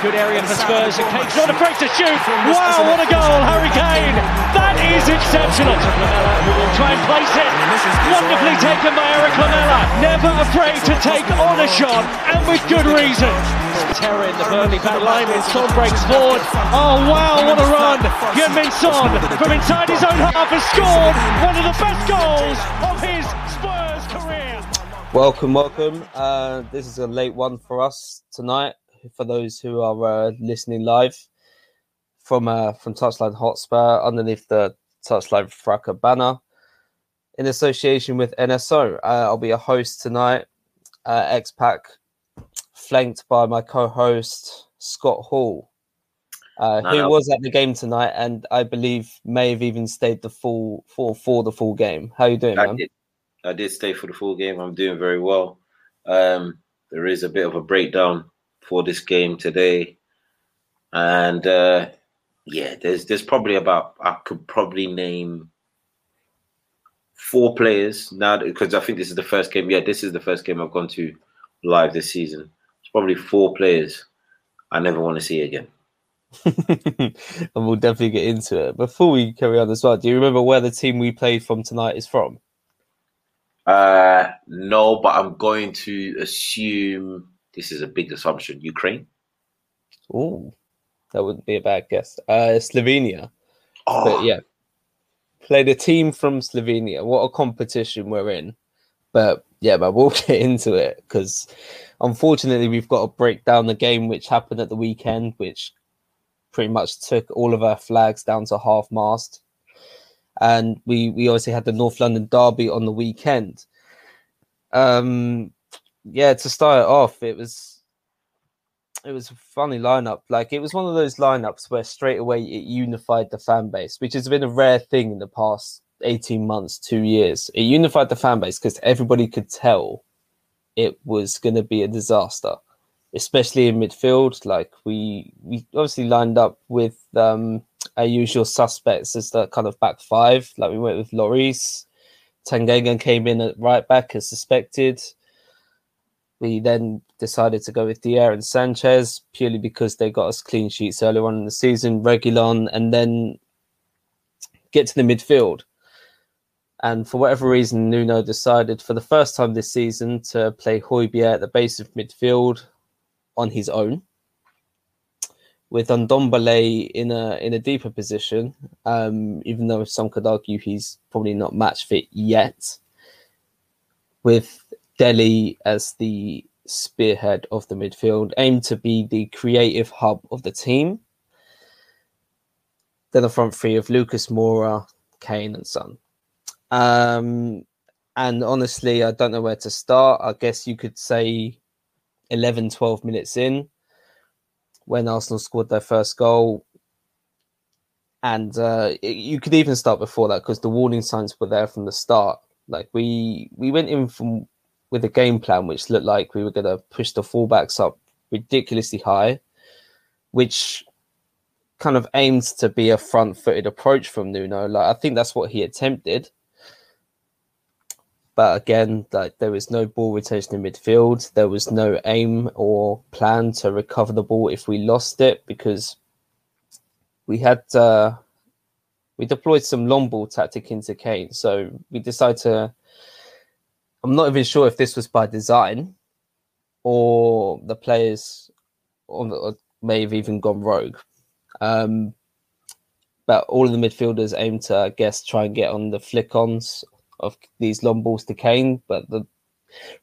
Good area for Spurs and Kane's not afraid to shoot. Wow, what a goal, Harry Kane. That is exceptional. Who will try and place it. Wonderfully taken by Erik Lamela. Never afraid to take on a shot and with good reason. Terror in the Burnley back line when Son breaks forward. Oh wow, what a run. Heung-min Son from inside his own half has scored one of the best goals of his Spurs career. Welcome, welcome. Uh, this is a late one for us tonight. For those who are uh, listening live from uh, from Touchline Hotspur underneath the Touchline Fracas banner, in association with NSO, uh, I'll be a host tonight. Uh, X-Pac, flanked by my co-host Scott Hall, uh, No, who no. was at the game tonight, and I believe may have even stayed the full for for the full game. How you doing, I man? did. I did stay for the full game. I'm doing very well. Um, there is a bit of a breakdown for this game today, and uh, yeah, there's there's probably about I could probably name four players now because I think this is the first game. Yeah, this is the first game I've gone to live this season. It's probably four players I never want to see again. and we'll definitely get into it. Before we carry on as well, do you remember where the team we played from tonight is from? Uh, no, but I'm going to assume this is a big assumption. Ukraine. Oh, that wouldn't be a bad guess. Uh, Slovenia. Oh, But yeah, played a team from Slovenia. What a competition we're in. But yeah, but we'll get into it because unfortunately we've got to break down the game which happened at the weekend, which pretty much took all of our flags down to half mast. And we we obviously had the North London derby on the weekend. Um, yeah, to start it off, it was it was a funny lineup. Like it was one of those lineups where straight away it unified the fan base, which has been a rare thing in the past 18 months, two years. It unified the fan base because everybody could tell it was going to be a disaster, especially in midfield. Like we we obviously lined up with um, our usual suspects as the kind of back five. Like we went with Lloris. Tanganga came in at right back as suspected. We then decided to go with Dier and Sanchez purely because they got us clean sheets earlier on in the season, Reguilon, and then get to the midfield. And for whatever reason, Nuno decided for the first time this season to play Højbjerg at the base of midfield on his own, with Ndombele in a in a deeper position. Um, even though some could argue he's probably not match fit yet, with Dele as the spearhead of the midfield, aimed to be the creative hub of the team. Then the front three of Lucas Moura, Kane, and Son. Um, and honestly, I don't know where to start. I guess you could say 11, 12 minutes in when Arsenal scored their first goal. And uh, you could even start before that because the warning signs were there from the start. Like we we went in from with a game plan which looked like we were going to push the fullbacks up ridiculously high, which kind of aims to be a front-footed approach from Nuno. Like I think that's what he attempted, but again, like there was no ball retention in midfield. There was no aim or plan to recover the ball if we lost it because we had uh, we deployed some long ball tactic into Kane. So we decided to. I'm not even sure if this was by design or the players or, may have even gone rogue. Um, but all of the midfielders aim to, I guess, try and get on the flick ons of these long balls to Kane. But the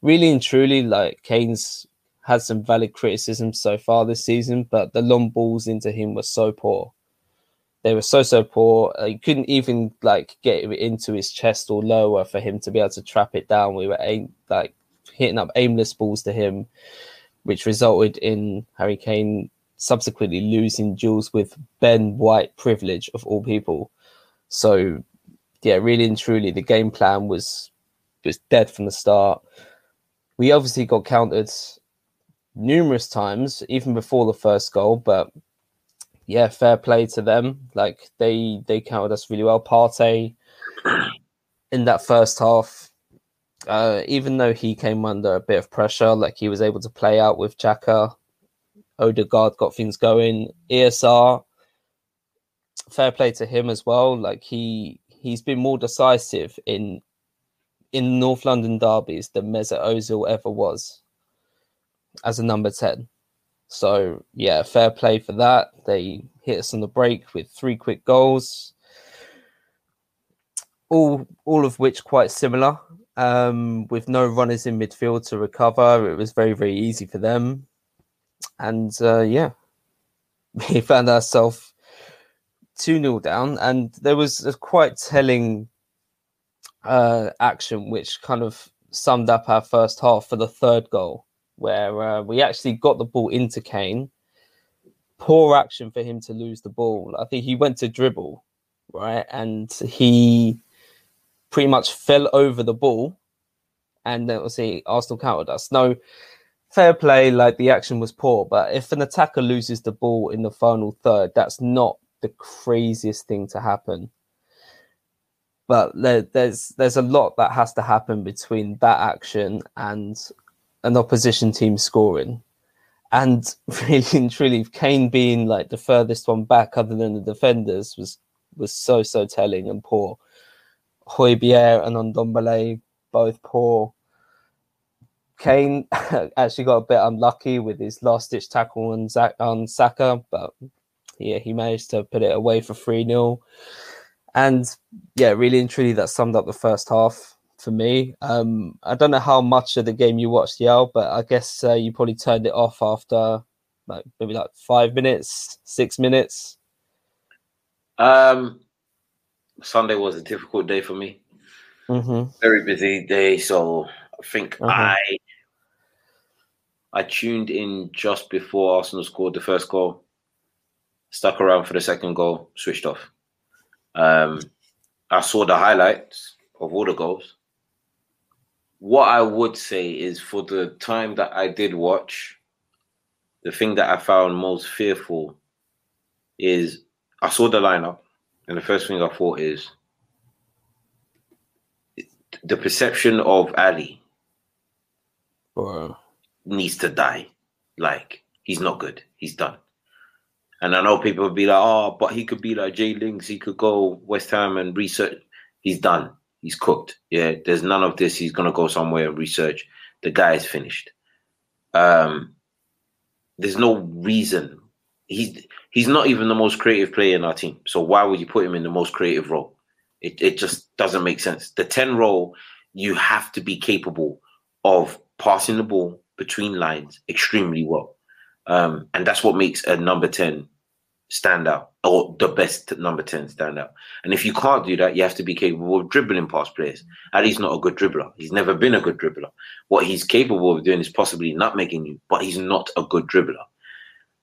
really and truly, like Kane's had some valid criticisms so far this season, but the long balls into him were so poor. They were so so poor. Uh, you couldn't even like get it into his chest or lower for him to be able to trap it down. We were aim, like hitting up aimless balls to him, which resulted in Harry Kane subsequently losing duels with Ben White privilege of all people. So yeah, really and truly the game plan was was dead from the start. We obviously got countered numerous times, even before the first goal, but yeah, fair play to them. Like they they counted us really well. Partey in that first half, uh, even though he came under a bit of pressure, like he was able to play out with Xhaka. Odegaard got things going. ESR, fair play to him as well. Like he he's been more decisive in in North London derbies than Mesut Ozil ever was as a number ten. So yeah, fair play for that. They hit us on the break with three quick goals, all all of which quite similar. Um, with no runners in midfield to recover, it was very very easy for them, and uh, yeah, we found ourselves two 0 down, and there was a quite telling uh, action which kind of summed up our first half for the third goal where uh, we actually got the ball into Kane. Poor action for him to lose the ball. I think he went to dribble, right? And he pretty much fell over the ball. And then we'll see Arsenal countered us. No, fair play, like the action was poor, but if an attacker loses the ball in the final third, that's not the craziest thing to happen. But there, there's there's a lot that has to happen between that action and an opposition team scoring. And really and truly, Kane being like the furthest one back other than the defenders was was so so telling and poor. Højbjerg and Ndombele both poor. Kane actually got a bit unlucky with his last ditch tackle on, Zach, on Saka, but yeah, he managed to put it away for 3 0. And yeah, really and truly, that summed up the first half for me. Um, I don't know how much of the game you watched, Yaw, but I guess uh, you probably turned it off after like maybe like five minutes, six minutes. Um, Sunday was a difficult day for me. Mm-hmm. Very busy day, so I think uh-huh. I I tuned in just before Arsenal scored the first goal. Stuck around for the second goal, switched off. Um, I saw the highlights of all the goals what I would say is for the time that I did watch, the thing that I found most fearful is I saw the lineup, and the first thing I thought is the perception of Alli wow. needs to die. Like he's not good. He's done. And I know people would be like, "Oh, but he could be like Jay Links. He could go West Ham and research." He's done. He's cooked. Yeah, there's none of this. He's gonna go somewhere and research. The guy is finished. Um, there's no reason. He's he's not even the most creative player in our team. So why would you put him in the most creative role? It it just doesn't make sense. The ten role, you have to be capable of passing the ball between lines extremely well, um, and that's what makes a number ten stand out or the best number 10 stand out. And if you can't do that, you have to be capable of dribbling past players. Alli's not a good dribbler. He's never been a good dribbler. What he's capable of doing is possibly not making you, but he's not a good dribbler.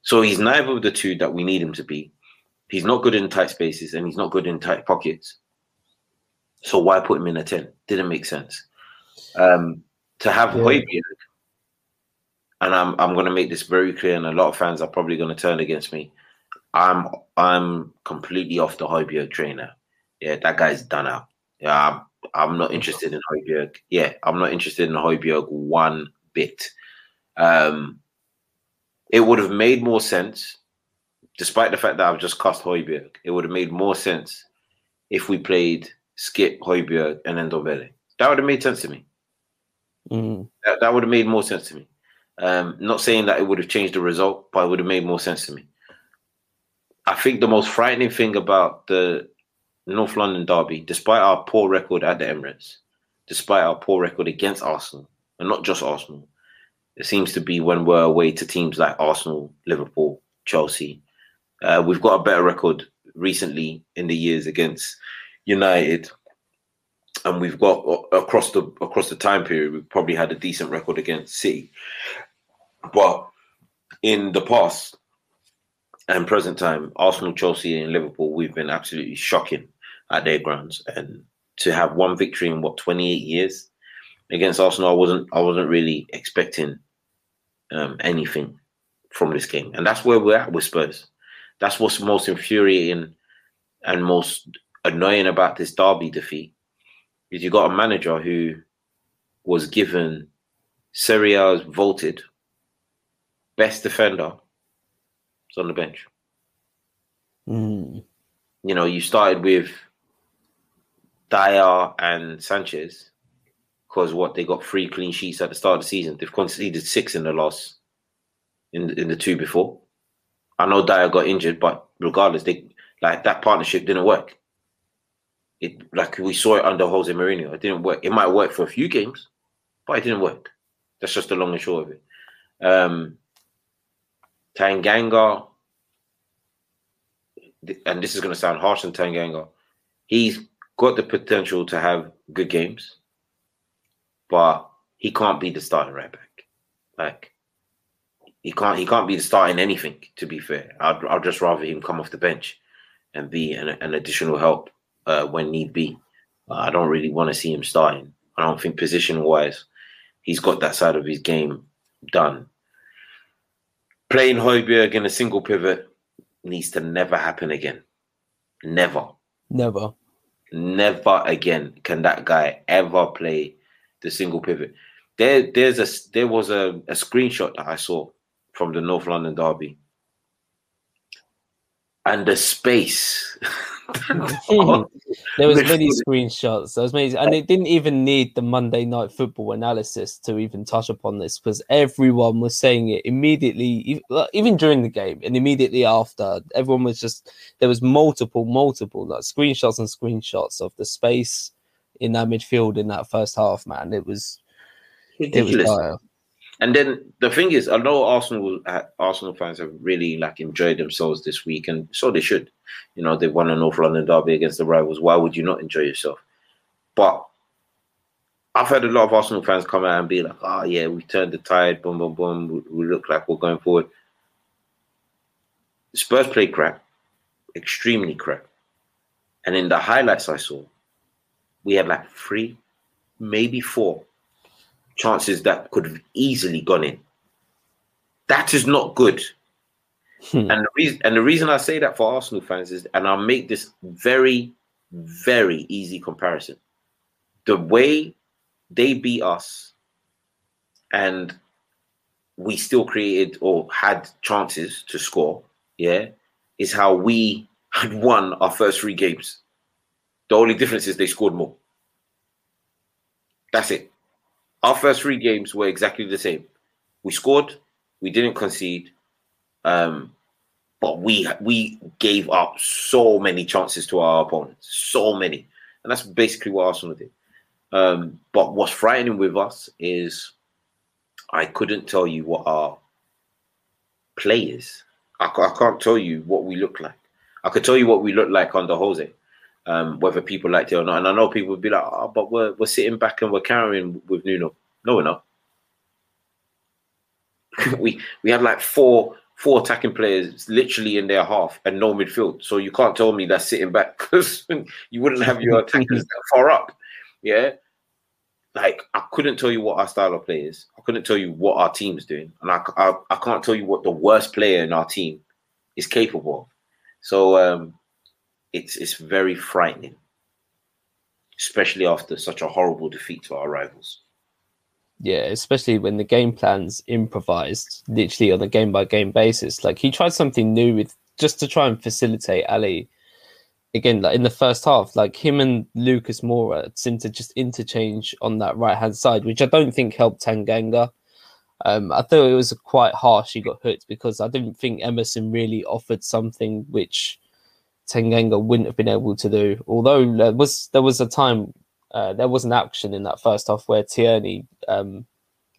So he's neither of the two that we need him to be. He's not good in tight spaces and he's not good in tight pockets. So why put him in a 10? Didn't make sense. Um, to have yeah. And I'm I'm going to make this very clear, and a lot of fans are probably going to turn against me I'm I'm completely off the Højbjerg trainer. Yeah, that guy's done out. Yeah, I'm I'm not interested in Højbjerg. Yeah, I'm not interested in Højbjerg one bit. Um, it would have made more sense, despite the fact that I've just cast Højbjerg. It would have made more sense if we played Skipp Højbjerg and then Dombele. That would have made sense to me. Mm. That, that would have made more sense to me. Um, not saying that it would have changed the result, but it would have made more sense to me. I think the most frightening thing about the North London derby, despite our poor record at the Emirates, despite our poor record against Arsenal, and not just Arsenal, it seems to be when we're away to teams like Arsenal, Liverpool, Chelsea. Uh, we've got a better record recently in the years against United, and we've got across the across the time period we've probably had a decent record against City. But in the past and present time, Arsenal, Chelsea, and Liverpool, we've been absolutely shocking at their grounds. And to have one victory in what 28 years against Arsenal, I wasn't I wasn't really expecting um, anything from this game. And that's where we're at with Spurs. That's what's most infuriating and most annoying about this derby defeat is you got a manager who was given Serie A's voted best defender on the bench. Mm. You know, you started with Dier and Sanchez because what they got three clean sheets at the start of the season. They've conceded six in the loss in in the two before. I know Dier got injured, but regardless, they like that partnership didn't work. It like we saw it under Jose Mourinho. It didn't work. It might work for a few games, but it didn't work. That's just the long and short of it. Um, Tanganga, and this is going to sound harsh on Tanganga, he's got the potential to have good games, but he can't be the starting right back. Like he can't, he can't be the starting anything. To be fair, I'd, I'd just rather him come off the bench and be an, an additional help uh, when need be. Uh, I don't really want to see him starting. I don't think position wise, he's got that side of his game done. Playing Højbjerg in a single pivot needs to never happen again. Never. Never. Never again can that guy ever play the single pivot. There, there's a there was a, a screenshot that I saw from the North London derby, and the space. there was many screenshots. There was many, and it didn't even need the Monday Night Football analysis to even touch upon this because everyone was saying it immediately, even during the game and immediately after. Everyone was just there was multiple, multiple like screenshots and screenshots of the space in that midfield in that first half. Man, it was ridiculous. It was. And then the thing is, I know Arsenal uh, Arsenal fans have really like enjoyed themselves this week, and so they should. You know, they won a North London derby against the rivals. Why would you not enjoy yourself? But I've heard a lot of Arsenal fans come out and be like, "Oh yeah, we turned the tide. Boom, boom, boom. We, we look like we're going forward." Spurs played crap, extremely crap. And in the highlights I saw, we had like three, maybe four chances that could have easily gone in. That is not good. Hmm. And the reason and the reason I say that for Arsenal fans is, and I'll make this very, very easy comparison. The way they beat us and we still created or had chances to score, yeah, is how we had won our first three games. The only difference is they scored more. That's it. Our first three games were exactly the same. We scored, we didn't concede, um, but we we gave up so many chances to our opponents, so many, and that's basically what Arsenal did. Um, but what's frightening with us is I couldn't tell you what our players. I, I can't tell you what we look like. I could tell you what we look like under Jose, um, whether people liked it or not. And I know people would be like, "Oh, but we're we're sitting back and we're carrying with Nuno." No, we're not. we we had like four four attacking players literally in their half and no midfield. So you can't tell me that's sitting back because you wouldn't have your attackers that far up. Yeah. Like I couldn't tell you what our style of play is. I couldn't tell you what our team's doing, and I, I, I can't tell you what the worst player in our team is capable of. So um, it's it's very frightening. especially after such a horrible defeat to our rivals. Yeah, especially when the game plan's improvised, literally on a game by game basis. Like he tried something new with just to try and facilitate Alli. Again, like in the first half, like him and Lucas Moura seemed to just interchange on that right hand side, which I don't think helped Tanganga. Um, I thought it was quite harsh he got hooked because I didn't think Emerson really offered something which Tanganga wouldn't have been able to do. Although there was there was a time uh, there was an action in that first half where Tierney um,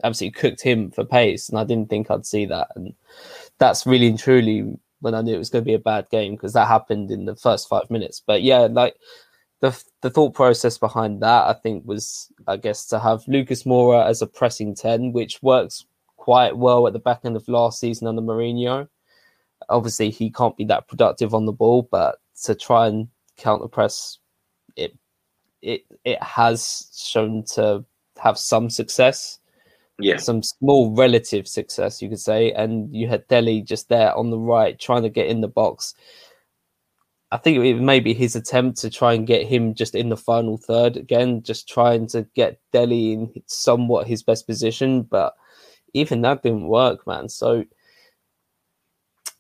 absolutely cooked him for pace, and I didn't think I'd see that. And that's really and truly when I knew it was going to be a bad game because that happened in the first five minutes. But yeah, like the the thought process behind that, I think was I guess to have Lucas Moura as a pressing ten, which works quite well at the back end of last season under Mourinho. Obviously, he can't be that productive on the ball, but to try and counter press, it it it has shown to have some success. Yeah, some small relative success, you could say. And you had Dele just there on the right, trying to get in the box. I think it may be his attempt to try and get him just in the final third again, just trying to get Dele in somewhat his best position, but even that didn't work, man. So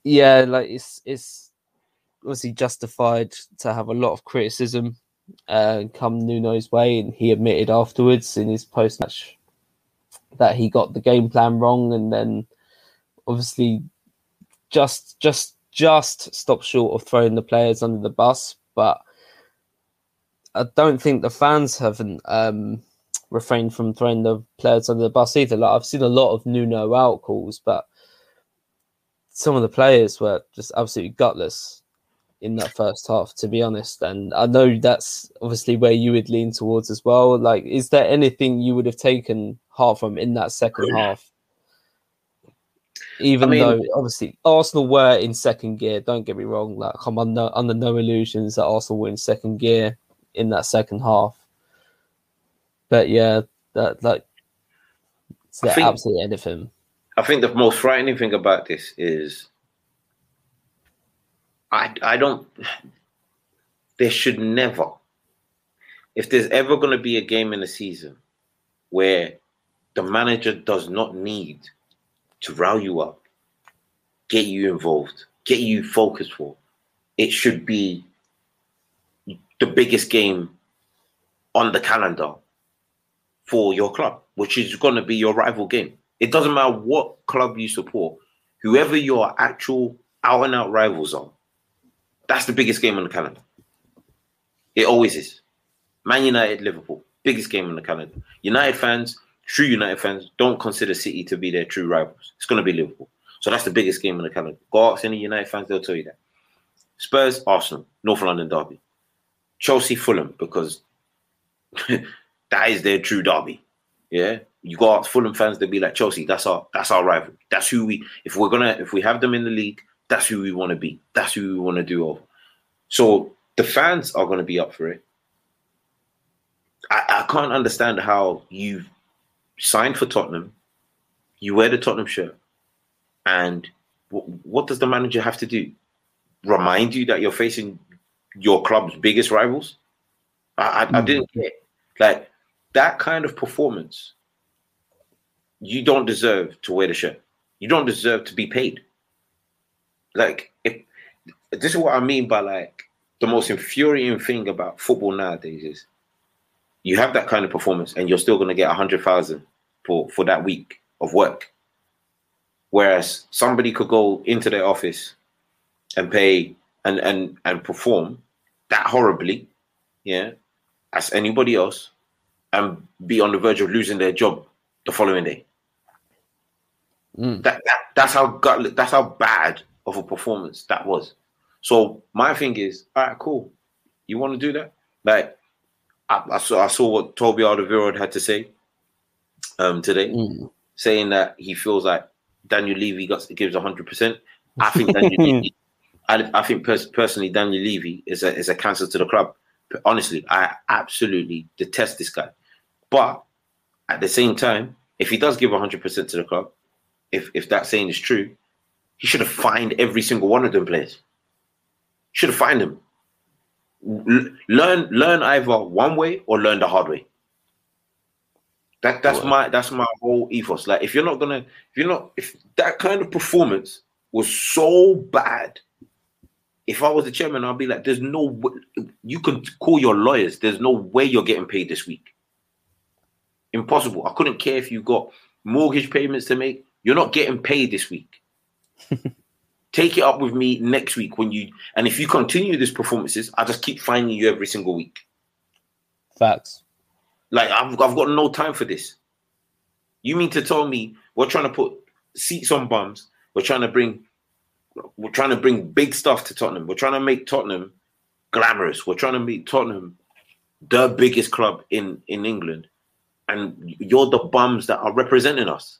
yeah, like it's it's obviously justified to have a lot of criticism uh, come Nuno's way, and he admitted afterwards in his post match that he got the game plan wrong, and then obviously just just just stopped short of throwing the players under the bus, but. I don't think the fans haven't um, refrain from throwing the players under the bus either. Like I've seen a lot of Nuno out calls, but some of the players were just absolutely gutless in that first half, to be honest. And I know that's obviously where you would lean towards as well. Like, is there anything you would have taken heart from in that second half? Even I mean, though obviously Arsenal were in second gear, don't get me wrong. Like I'm under under no illusions that Arsenal were in second gear in that second half but yeah, that like it's the absolute end of him. I think the most frightening thing about this is I I don't there should never if there's ever going to be a game in the season where the manager does not need to row you up, get you involved, get you focused for, it should be the biggest game on the calendar for your club, which is going to be your rival game. It doesn't matter what club you support, whoever your actual out and out rivals are, that's the biggest game on the calendar. It always is. Man United, Liverpool, biggest game on the calendar. United fans, true United fans, don't consider City to be their true rivals. It's going to be Liverpool. So that's the biggest game on the calendar. Go ask any United fans, they'll tell you that. Spurs, Arsenal, North London Derby. Chelsea, Fulham, because that is their true derby. Yeah, you got Fulham fans, they'll be like Chelsea. That's our that's our rival. That's who we. If we're gonna if we have them in the league, that's who we want to be. That's who we want to do over. So the fans are going to be up for it. I, I can't understand how you signed for Tottenham, you wear the Tottenham shirt, and w- what does the manager have to do? Remind you that you're facing your club's biggest rivals? I, I. I hmm. didn't get like that kind of performance, you don't deserve to wear the shirt. You don't deserve to be paid. Like, if this is what I mean by like the most infuriating thing about football nowadays is you have that kind of performance and you're still going to get a hundred thousand for for that week of work. Whereas somebody could go into their office and pay and and and perform that horribly, yeah, as anybody else, and be on the verge of losing their job the following day. Mm. That, that that's how gut that's how bad of a performance that was. So my thing is, all right, cool. You want to do that? Like I, I saw I saw what Toby Alderweireld had to say um today, mm. saying that he feels like Daniel Levy got gives hundred percent. I think Daniel Levy, I, I think pers- personally Daniel Levy is a is a cancer to the club. Honestly, I absolutely detest this guy. But at the same time, if he does give 100% to the club, if, if that saying is true, he should have fined every single one of them players. Should have fined them. learn learn either one way or learn the hard way. That that's my that's my whole ethos. Like if you're not gonna if you're not if that kind of performance was so bad, if I was the chairman, I'd be like, "There's no you can call your lawyers. There's no way you're getting paid this week. Impossible. I couldn't care if you got mortgage payments to make. You're not getting paid this week. Take it up with me next week when you and if you continue these performances, I just keep finding you every single week. Facts. Like I've I've got no time for this. You mean to tell me we're trying to put seats on bums? We're trying to bring we're trying to bring big stuff to Tottenham. We're trying to make Tottenham glamorous. We're trying to make Tottenham the biggest club in in England, and you're the bums that are representing us.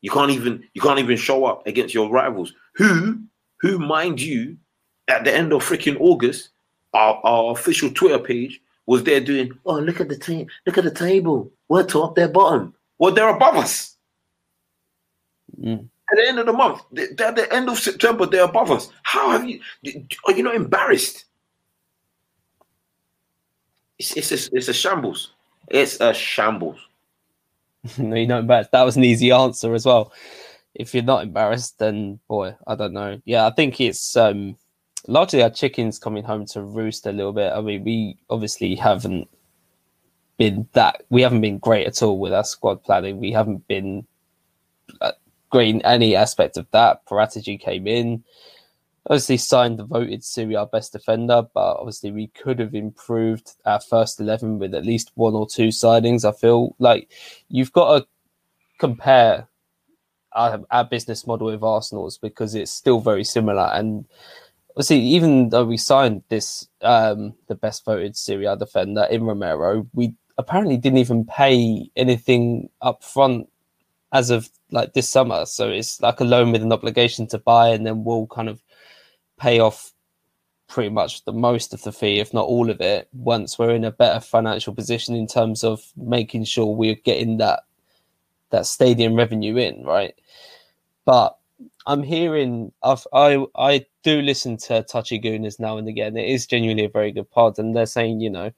You can't even you can't even show up against your rivals, who who mind you, at the end of freaking August, our, our official Twitter page was there doing, oh look at the team, look at the table. We're top, they're bottom. Well, they're above us. Mm. At the end of the month, they're at the end of September, they're above us. How have you? Are you not embarrassed? It's it's a, it's a shambles. It's a shambles. no, you're not embarrassed. That was an easy answer as well. If you're not embarrassed, then boy, I don't know. Yeah, I think it's um largely our chickens coming home to roost a little bit. I mean, we obviously haven't been that we haven't been great at all with our squad planning. We haven't been in any aspect of that. Paratici came in, obviously signed the voted Serie A best defender, but obviously we could have improved our first eleven with at least one or two signings. I feel like you've got to compare our, our business model with Arsenal's because it's still very similar and see, even though we signed this um, the best voted Serie A defender in Romero, we apparently didn't even pay anything up front as of like this summer. So it's like a loan with an obligation to buy, and then we'll kind of pay off pretty much the most of the fee, if not all of it, once we're in a better financial position in terms of making sure we're getting that that stadium revenue in, right? But I'm hearing I've, I I do listen to Touchy Gooners now and again. It is genuinely a very good pod, and they're saying you know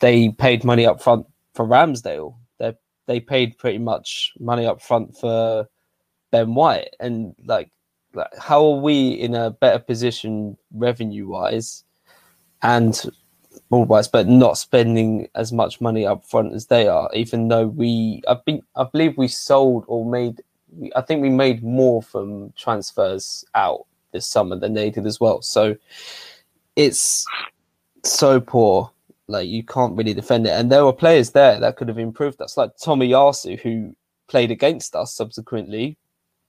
they paid money up front for Ramsdale. They paid pretty much money up front for Ben White, and like, like how are we in a better position revenue wise and all wise, but not spending as much money up front as they are, even though we I think I believe we sold or made I think we made more from transfers out this summer than they did as well. So it's so poor. Like you can't really defend it. And there were players there that could have improved us, like Tomiyasu, who played against us subsequently,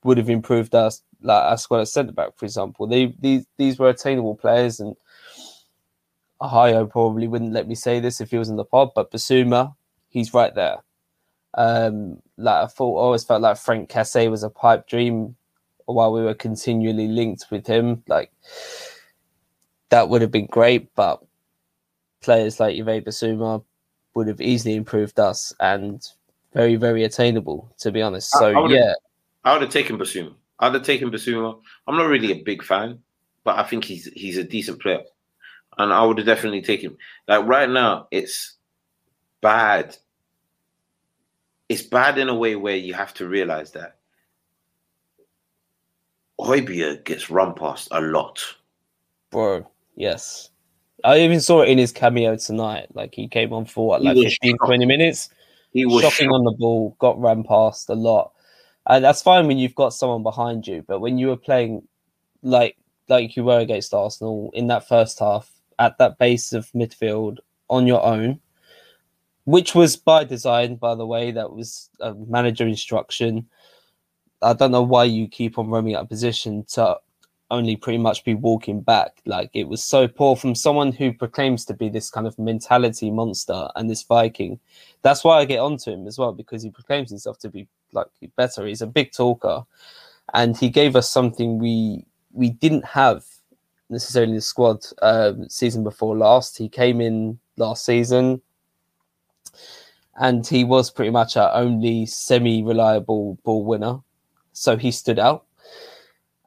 would have improved us. Like our squad at centre back, for example. They these these were attainable players, and Ohio probably wouldn't let me say this if he was in the pod, but Bissouma, he's right there. Um, like I thought, always felt like Franck Kessie was a pipe dream while we were continually linked with him. Like that would have been great, but players like Yves Bissouma would have easily improved us and very, very attainable, to be honest. So I, I yeah. I would have taken Bissouma. I'd have taken Bissouma. I'm not really a big fan, but I think he's he's a decent player. And I would have definitely taken him. Like right now, it's bad it's bad in a way where you have to realize that Højbjerg gets run past a lot. Bro, yes. I even saw it in his cameo tonight. Like he came on for what, like 15, 20 minutes. He was shocking on the ball, got ran past a lot. And that's fine when you've got someone behind you, but when you were playing like like you were against Arsenal in that first half at that base of midfield on your own, which was by design, by the way. That was a manager instruction. I don't know why you keep on roaming out position to only pretty much be walking back. Like it was so poor from someone who proclaims to be this kind of mentality monster and this Viking. That's why I get onto him as well because he proclaims himself to be like better. He's a big talker, and he gave us something we we didn't have necessarily the squad um, season before last. He came in last season and he was pretty much our only semi-reliable ball winner, so he stood out.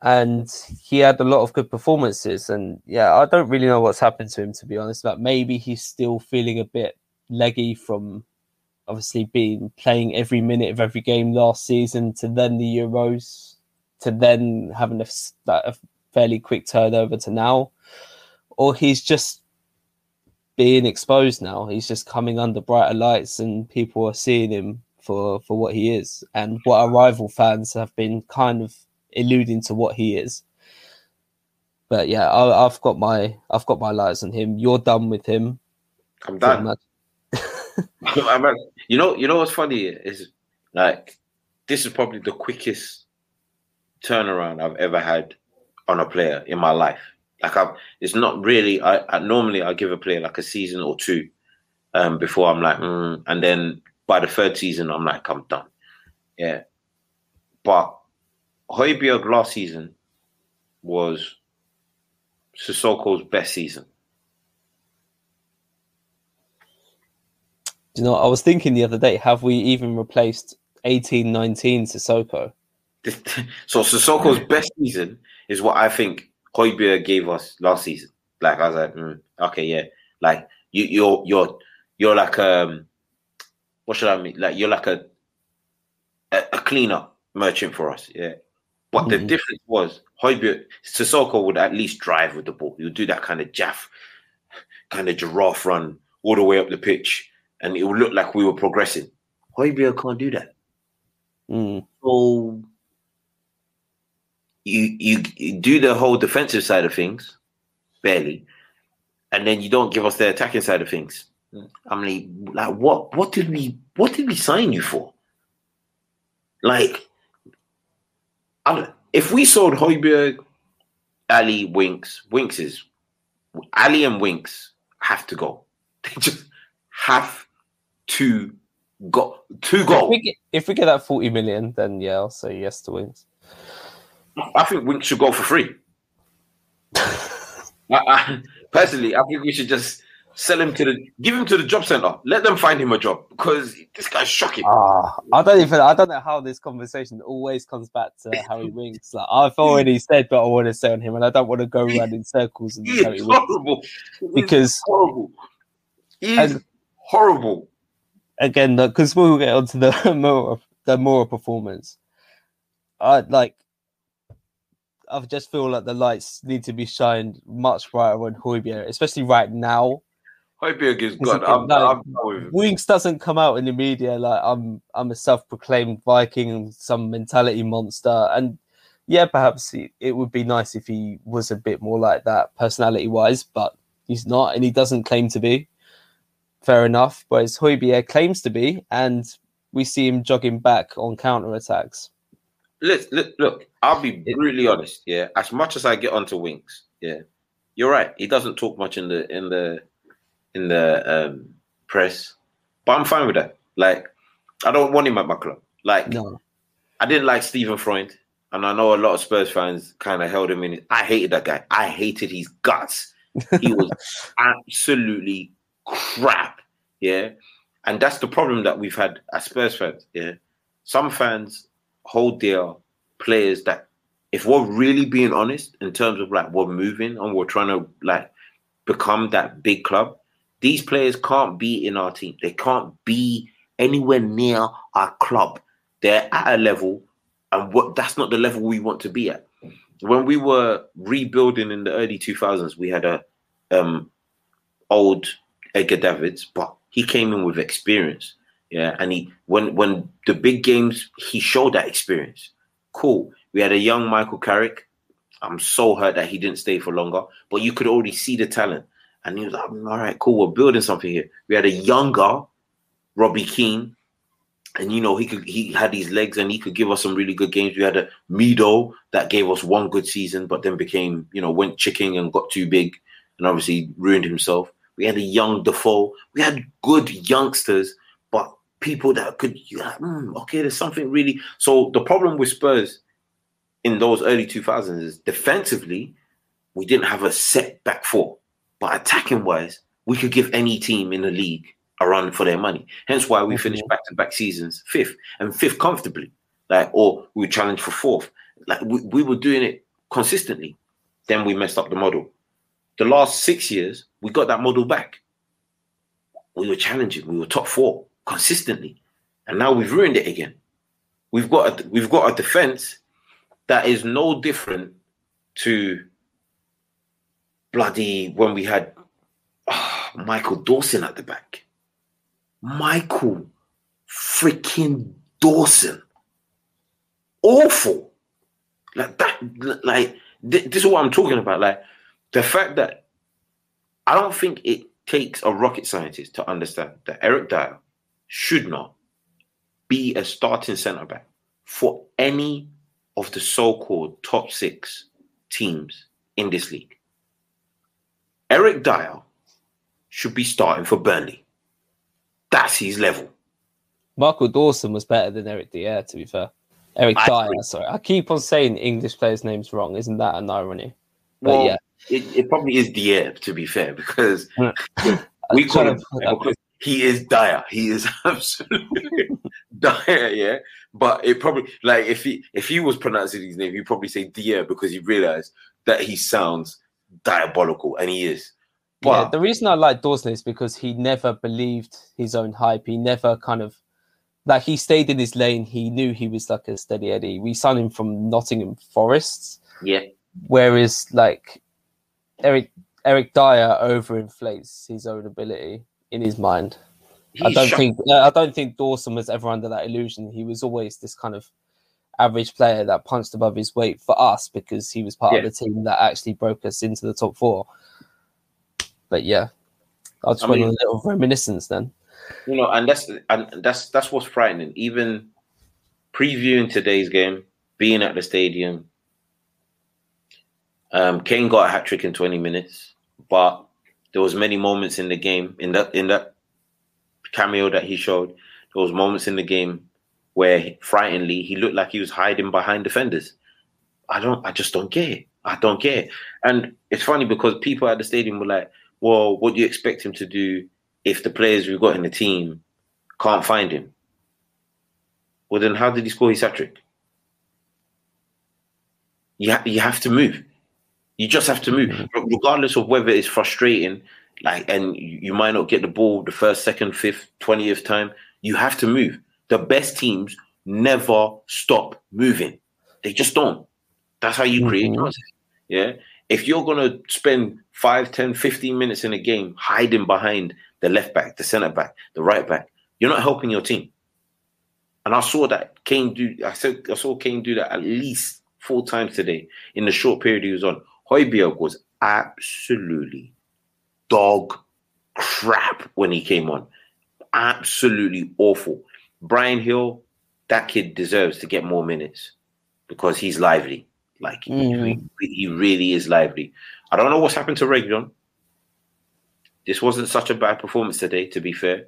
And he had a lot of good performances. And yeah, I don't really know what's happened to him to be honest. Like maybe he's still feeling a bit leggy from obviously being playing every minute of every game last season to then the Euros to then having a, a fairly quick turnover to now, or he's just being exposed now. He's just coming under brighter lights, and people are seeing him for for what he is, and what our rival fans have been kind of alluding to what he is. But yeah, I, have got my I've got my lights on him. You're done with him. I'm done. You know, you know what's funny is like this is probably the quickest turnaround I've ever had on a player in my life. Like I've, it's not really. I, I normally I give a player like a season or two um, before I'm like, mm, and then by the third season I'm like, I'm done. Yeah, but Højbjerg last season was Sissoko's best season. Do you know, I was thinking the other day, have we even replaced 18 19 Sissoko? so Sissoko's best season is what I think Højbjerg gave us last season. Like I was like, mm, okay, yeah. Like you, you're you're you're like um, what should I mean? Like you're like a a, a cleanup merchant for us, yeah. But mm-hmm. the difference was Højbjerg Sissoko would at least drive with the ball. He would do that kind of jaff, kind of giraffe run all the way up the pitch, and it would look like we were progressing. Højbjerg can't do that. Mm. So you, you you do the whole defensive side of things, barely, and then you don't give us the attacking side of things. I mean, like what what did we what did we sign you for? Like, if we sold Højbjerg, Alli, Winks, Winks is Alli and Winks have to go. They just have to go to go. If we, get, if we get that forty million, then yeah, I'll say yes to Winks. I think Winks should go for free. I, I, personally, I think we should just sell him to the give him to the job center. Let them find him a job because this guy's shocking. Ah, I don't even I don't know how this conversation always comes back to Harry Winks. Like I've already said what I want to say on him, and I don't want to go around in circles and Harry horrible. because horrible. He's horrible. Again, because we'll get onto the more the more performance. I like I just feel like the lights need to be shined much brighter on Højbjerg, especially right now. Højbjerg is good. I'm, like, I'm Winks doesn't come out in the media like I'm. I'm a self-proclaimed Viking, some mentality monster, and yeah, perhaps it, it would be nice if he was a bit more like that personality-wise, but he's not, and he doesn't claim to be. Fair enough, whereas Højbjerg claims to be, and we see him jogging back on counter attacks look, look, look, I'll be brutally honest. Yeah, as much as I get onto Winks, yeah, you're right. He doesn't talk much in the in the in the um, press, but I'm fine with that. Like, I don't want him at my club. Like, no. I didn't like Steffen Freund, and I know a lot of Spurs fans kind of held him in. I hated that guy. I hated his guts. He was absolutely crap. Yeah, and that's the problem that we've had as Spurs fans. Yeah, some fans hold their players that if we're really being honest in terms of like we're moving and we're trying to like become that big club, these players can't be in our team. They can't be anywhere near our club. They're at a level, and what that's not the level we want to be at. When we were rebuilding in the early 2000s, we had a um, old Edgar Davids, but he came in with experience. Yeah, and he when when the big games he showed that experience. Cool. We had a young Michael Carrick. I'm so hurt that he didn't stay for longer, but you could already see the talent. And he was like, all right, cool, we're building something here. We had a younger Robbie Keane, and you know, he could he had these legs and he could give us some really good games. We had a Mido that gave us one good season, but then became, you know, went chicken and got too big and obviously ruined himself. We had a young Defoe. We had good youngsters but people that could like, mm, okay, there's something really. So the problem with Spurs in those early 2000s is defensively, we didn't have a set back four, but attacking wise, we could give any team in the league a run for their money. Hence why we finished back to back seasons fifth and fifth comfortably, like or we challenged for fourth. Like we, we were doing it consistently, then we messed up the model. The last six years, we got that model back. We were challenging, we were top four consistently, and now we've ruined it again. We've got a, we've got a defense that is no different to bloody when we had oh, Michael Dawson at the back. Michael freaking Dawson. Awful. Like that, like th- this is what I'm talking about. Like the fact that I don't think it takes a rocket scientist to understand that Eric Dier should not be a starting centre back for any of the so-called top six teams in this league. Eric Dier should be starting for Burnley. That's his level. Michael Dawson was better than Eric Dier, to be fair. Eric I Dier, agree. sorry. I keep on saying English players' names wrong. Isn't that an irony? But Well, yeah, it, it probably is Dier, to be fair, because we call him to put that- because he is dire. He is absolutely dire, yeah. But it probably like if he if he was pronouncing his name, he'd probably say Dier because he realized that he sounds diabolical, and he is. yeah. The reason I like Dawson is because he never believed his own hype. He never kind of like he stayed in his lane. He knew he was like a steady Eddie. We signed him from Nottingham Forest, yeah, whereas like Eric Eric Dier overinflates his own ability in his mind. I don't think I don't think Dawson was ever under that illusion. He was always this kind of average player that punched above his weight for us because he was part of the team that actually broke us into the top four. But yeah, I just I mean- a little reminiscence then. you know, and that's and that's that's what's frightening. Even previewing today's game, being at the stadium, um, Kane got a hat trick in twenty minutes, but there was many moments in the game in that in that cameo that he showed. There was moments in the game where, frighteningly, he looked like he was hiding behind defenders. I don't, I just don't get it. I don't get it. And it's funny because people at the stadium were like, "Well, what do you expect him to do if the players we've got in the team can't find him?" Well, then how did he score his hat trick? You, ha- you have to move. You just have to move, mm-hmm. Re- regardless of whether it's frustrating, like, and you you might not get the ball the first, second, fifth, twentieth time. You have to move. The best teams never stop moving. They just don't. That's how you create Mhm. chances. Yeah. If you're gonna spend 5, 10, 15 minutes in a game hiding behind the left back, the centre back, the right back, you're not helping your team. And I saw that Kane do. I said I saw Kane do that at least four times today in the short period he was on. Højbjerg was absolutely dog crap when he came on. Absolutely awful. Bryan Gil, that kid deserves to get more minutes because he's lively. Like he, Mm. he really is lively. I don't know what's happened to Reguilon. This wasn't such a bad performance today, to be fair,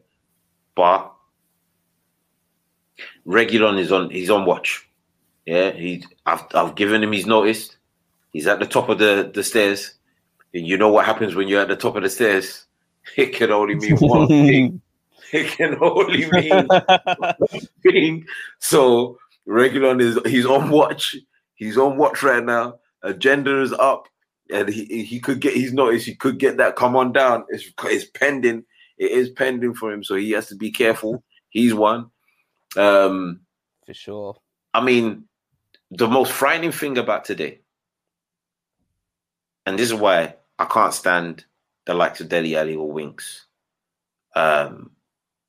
but Reguilon is on. He's on watch. Yeah, he. I've I've given him his notice. He's at the top of the the stairs. And you know what happens when you're at the top of the stairs? It can only mean one thing. It can only mean thing. So Reguilon is he's on watch. He's on watch right now. Agenda is up, and he he could get his notice. He could get that. Come on down. It's it's pending. It is pending for him, so he has to be careful. He's one. Um, For sure. I mean, the most frightening thing about today, and this is why I can't stand the likes of Dele Alli or Winks. Um,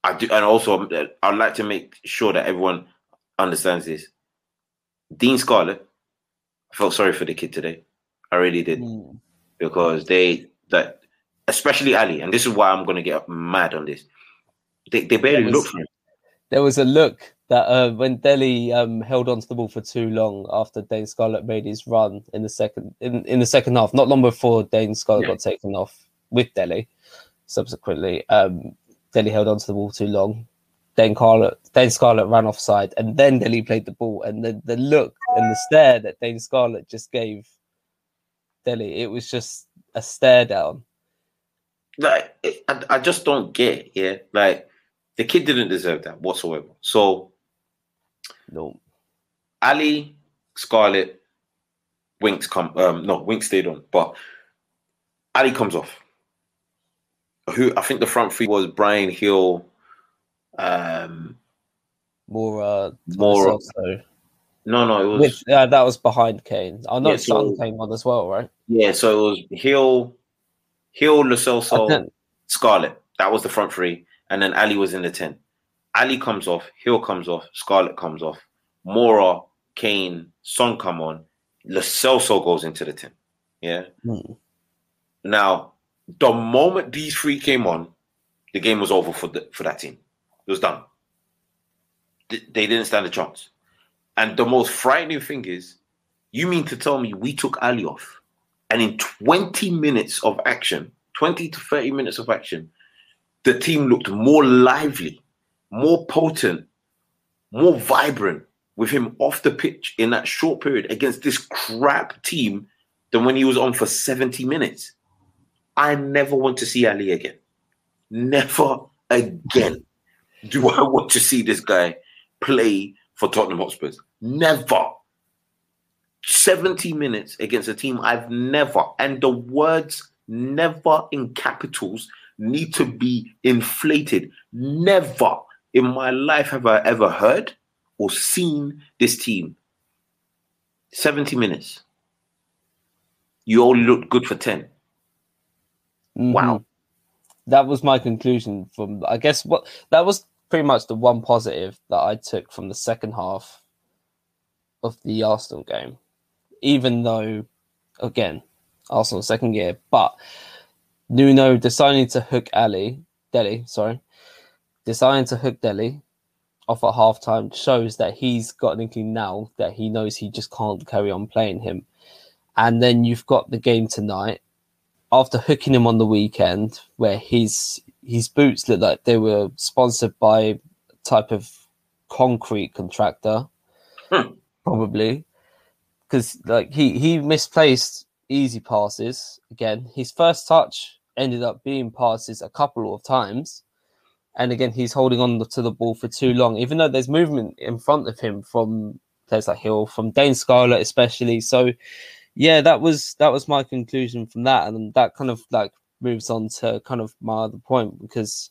I do, and also I'd like to make sure that everyone understands this. Dane Scarlett, I felt sorry for the kid today. I really did Mm. because they that especially Alli, and this is why I'm gonna get mad on this. They they barely was- looked for him. There was a look that uh, when Dele um, held onto the ball for too long after Dane Scarlett made his run in the second in, in the second half, not long before Dane Scarlett Yeah. got taken off with Dele. Subsequently, um, Dele held onto the ball too long. Then Scarlett, then Scarlett ran offside, and then Dele played the ball. And the, the look and the stare that Dane Scarlett just gave Dele, it was just a stare down. like I, I just don't get yeah like the kid didn't deserve that whatsoever so No, ali scarlett Winks come. Um, no, Winks stayed on, but Alli comes off. Who I think the front three was Bryan Gil, um, Moura, uh, Moura- also. no, no, it was With, yeah, that was behind Kane. I know Yeah, so- Son came on as well, right? yeah. So it was Gil, Gil, Lo I Celso, think- Scarlett. That was the front three, and then Alli was in the ten. Alli comes off, Gil comes off, Scarlett comes off, Moura, Kane, Son come on, Lo Celso goes into the ten. Yeah. Hmm. Now, the moment these three came on, the game was over for the, for that team. It was done. Th- They didn't stand a chance. And the most frightening thing is, you mean to tell me we took Alli off, and in 20 minutes of action, 20 to 30 minutes of action, the team looked more lively, more potent, more vibrant with him off the pitch in that short period against this crap team than when he was on for 70 minutes. I never want to see Alli again. Never again do I want to see this guy play for Tottenham Hotspurs. Never. 70 minutes against a team I've never, and the words never in capitals need to be inflated. Never in my life have I ever heard or seen this team. 70 minutes. You all looked good for 10. Wow. Mhm. That was my conclusion from I guess what that was pretty much the one positive that I took from the second half of the Arsenal game. Even though again, Arsenal second year, but Nuno deciding to hook Alli, Dele, sorry, deciding to hook Dele off at half time shows that he's got an inkling now that he knows he just can't carry on playing him. And then you've got the game tonight after hooking him on the weekend, where his his boots looked like they were sponsored by a type of concrete contractor, Hmm. probably, because like he he misplaced easy passes again. His first touch ended up being passes a couple of times, and again he's holding on to the ball for too long, even though there's movement in front of him from players like Gil, from Dane Scarlett especially. So yeah, that was that was my conclusion from that, and that kind of like moves on to kind of my other point because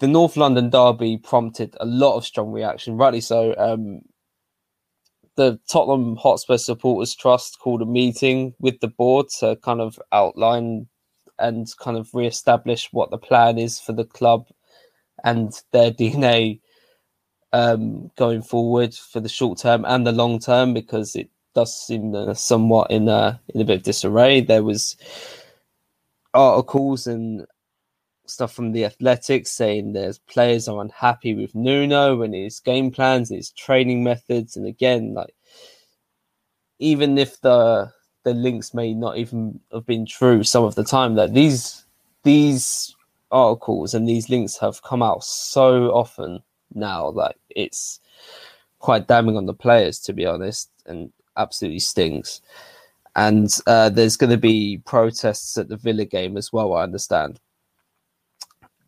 the North London derby prompted a lot of strong reaction, rightly so. Um, the Tottenham Hotspur Supporters Trust called a meeting with the board to kind of outline and kind of re-establish what the plan is for the club and their DNA um, going forward for the short term and the long term because it does seem uh, somewhat in a in a bit of disarray. There was articles and stuff from the Athletics saying there's players are unhappy with Nuno and his game plans, his training methods, and again, like even if the the links may not even have been true some of the time, that these these articles and these links have come out so often now that it's quite damning on the players to be honest and absolutely stings and uh, there's going to be protests at the Villa game as well. I understand.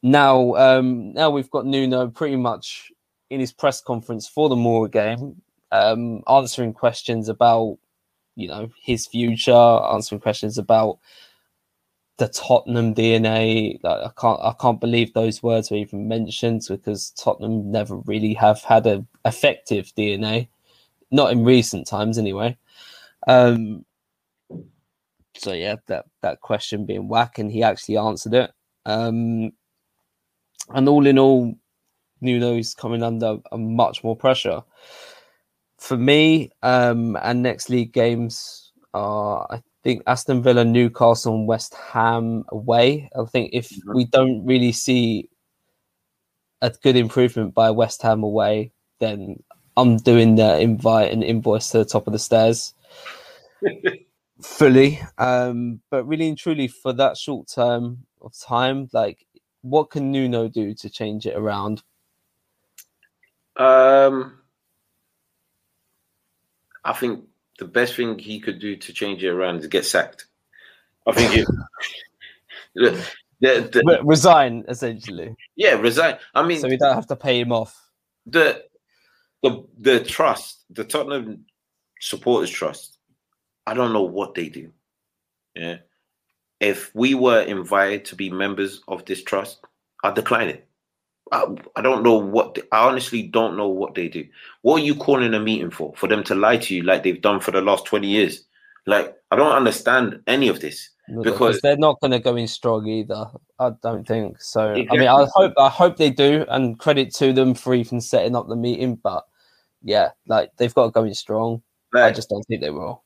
Now, um, now we've got Nuno pretty much in his press conference for the Mura game, um, answering questions about, you know, his future, answering questions about the Tottenham DNA. Like, I can't, I can't believe those words were even mentioned because Tottenham never really have had an effective DNA, not in recent times anyway. Um, so yeah, that that question being whack, and he actually answered it. Um, and all in all, Nuno's coming under a much more pressure. For me, um, and next league games are I think Aston Villa, Newcastle, and West Ham away. I think if Mhm. we don't really see a good improvement by West Ham away, then I'm doing the invite and invoice to the top of the stairs fully. Um, but really and truly, for that short term of time, like what can Nuno do to change it around? Um, I think the best thing he could do to change it around is get sacked. I think it, the, the, the, resign, essentially, yeah, resign. I mean, so we don't have to pay him off. the the the trust, the Tottenham supporters trust, I don't know what they do. Yeah. If we were invited to be members of this trust, I'd decline it. I, I don't know what they, I honestly don't know what they do. What are you calling a meeting for? For them to lie to you like they've done for the last 20 years? Like I don't understand any of this because they're not going to go in strong either. I don't think so. Exactly. I mean, I hope I hope they do, and credit to them for even setting up the meeting. But yeah, like they've got to go in strong. Like, I just don't think they will.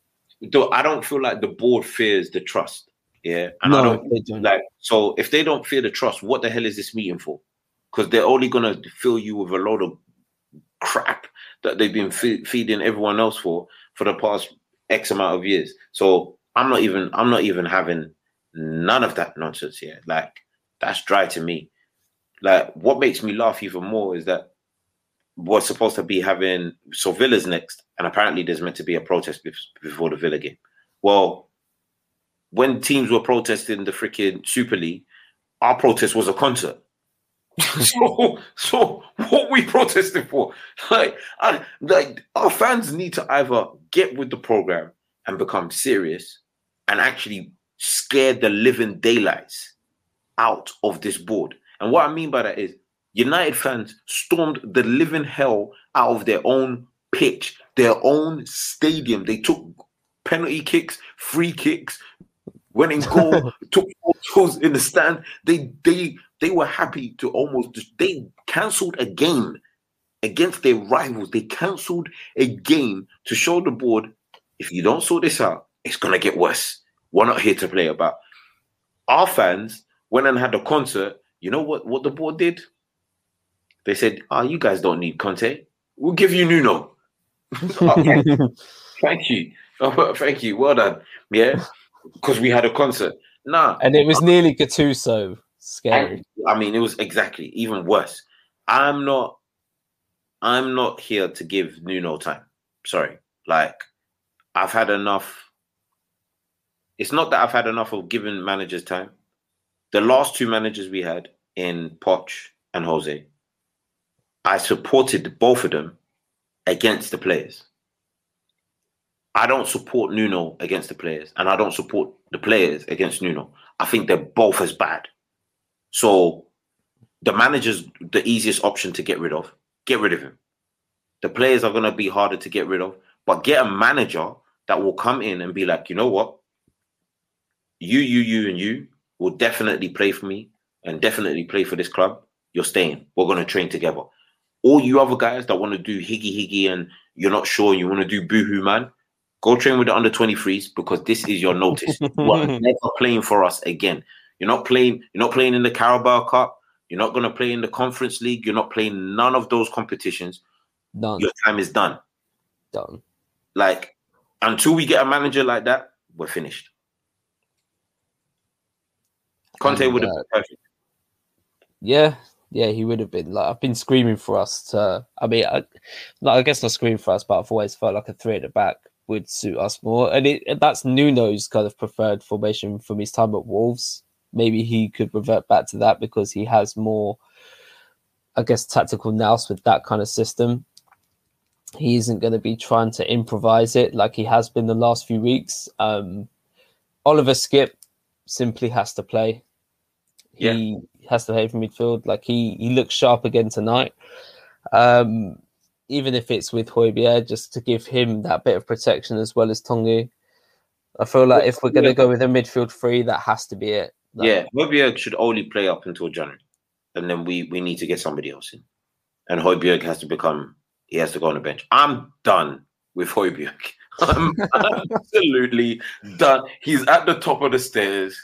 I don't feel like the board fears the trust. Yeah, and no, I don't, they don't like. So if they don't fear the trust, what the hell is this meeting for? Because they're only going to fill you with a load of crap that they've been feeding everyone else for for the past X amount of years. So I'm not even I'm not even having none of that nonsense here. Like that's dry to me. Like what makes me laugh even more is that we're supposed to be having so Villa's next, and apparently there's meant to be a protest before the Villa game. Well, when teams were protesting the freaking Super League, our protest was a concert. so, so what we protesting for? Like, I, like our fans need to either get with the program and become serious, and actually scare the living daylights out of this board. And what I mean by that is United fans stormed the living hell out of their own pitch, their own stadium. They took penalty kicks, free kicks, went in goal, took photos in the stand. They they they were happy to almost they cancelled a game against their rivals. They cancelled a game to show the board if you don't sort this out, it's gonna get worse. We're not here to play about. Our fans went and had a concert. You know what? What the board did? They said, "Ah, oh, you guys don't need Conte. We'll give you Nuno." okay. thank you. Oh, thank you. Well done. Yeah, because we had a concert. Nah, and it was nearly Gattuso. Scary. And, I mean, it was exactly even worse. I'm not. I'm not here to give Nuno time. Sorry. Like, I've had enough it's not that I've had enough of giving managers time. The last two managers we had in Poch and Jose, I supported both of them against the players. I don't support Nuno against the players, and I don't support the players against Nuno. I think they're both as bad. So the manager's the easiest option to get rid of. Get rid of him. The players are going to be harder to get rid of, but get a manager that will come in and be like, you know what? you, you, you, and you will definitely play for me and definitely play for this club. You're staying. We're going to train together. All you other guys that want to do higgy higgy and you're not sure you want to do boohoo man, go train with the under 23s because this is your notice. you are never playing for us again. You're not playing. You're not playing in the Carabao Cup. You're not going to play in the Conference League. You're not playing none of those competitions. Done. Your time is done. Done. Like until we get a manager like that, we're finished. Conte would have uh, been perfect. Yeah, yeah, he would have been. Like I've been screaming for us to. I mean, I, I guess not screaming for us, but I've always felt like a three at the back would suit us more, and it that's Nuno's kind of preferred formation from his time at Wolves. Maybe he could revert back to that because he has more, I guess, tactical nous with that kind of system. He isn't going to be trying to improvise it like he has been the last few weeks. Um, Oliver Skipp simply has to play. He yeah. Has to play from midfield. Like he he looks sharp again tonight. Um, even if it's with Højbjerg, just to give him that bit of protection as well as Tanguy. I feel like if we're going to go with a midfield three, that has to be it. Like, yeah, Højbjerg should only play up until January, and then we we need to get somebody else in. And Højbjerg has to become he has to go on the bench. I'm done with Højbjerg. I'm absolutely done. He's at the top of the stairs.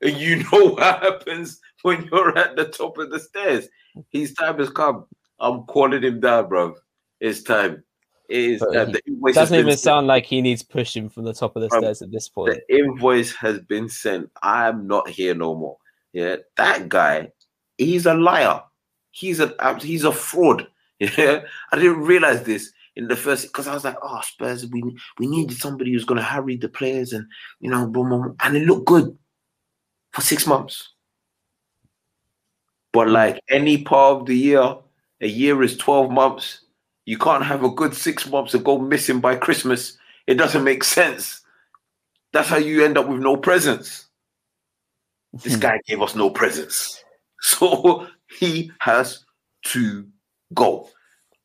And you know what happens when you're at the top of the stairs. His time has come. I'm calling him down, bro. It's time. It is, the doesn't even sound like he needs pushing from the top of the bro, stairs at this point. The invoice has been sent. I'm not here no more. Yeah, that guy, he's a liar. He's a um, he's a fraud. Yeah, I didn't realize this in the first because I was like, oh Spurs, we we needed somebody who's gonna harry the players and you know, boom, boom, and it looked good for six months. But hmm. like any part of the year, a year is 12 months. You can't have a good six months and go missing by Christmas. It doesn't make sense. That's how you end up with no presents. This guy gave us no presents. So he has to go.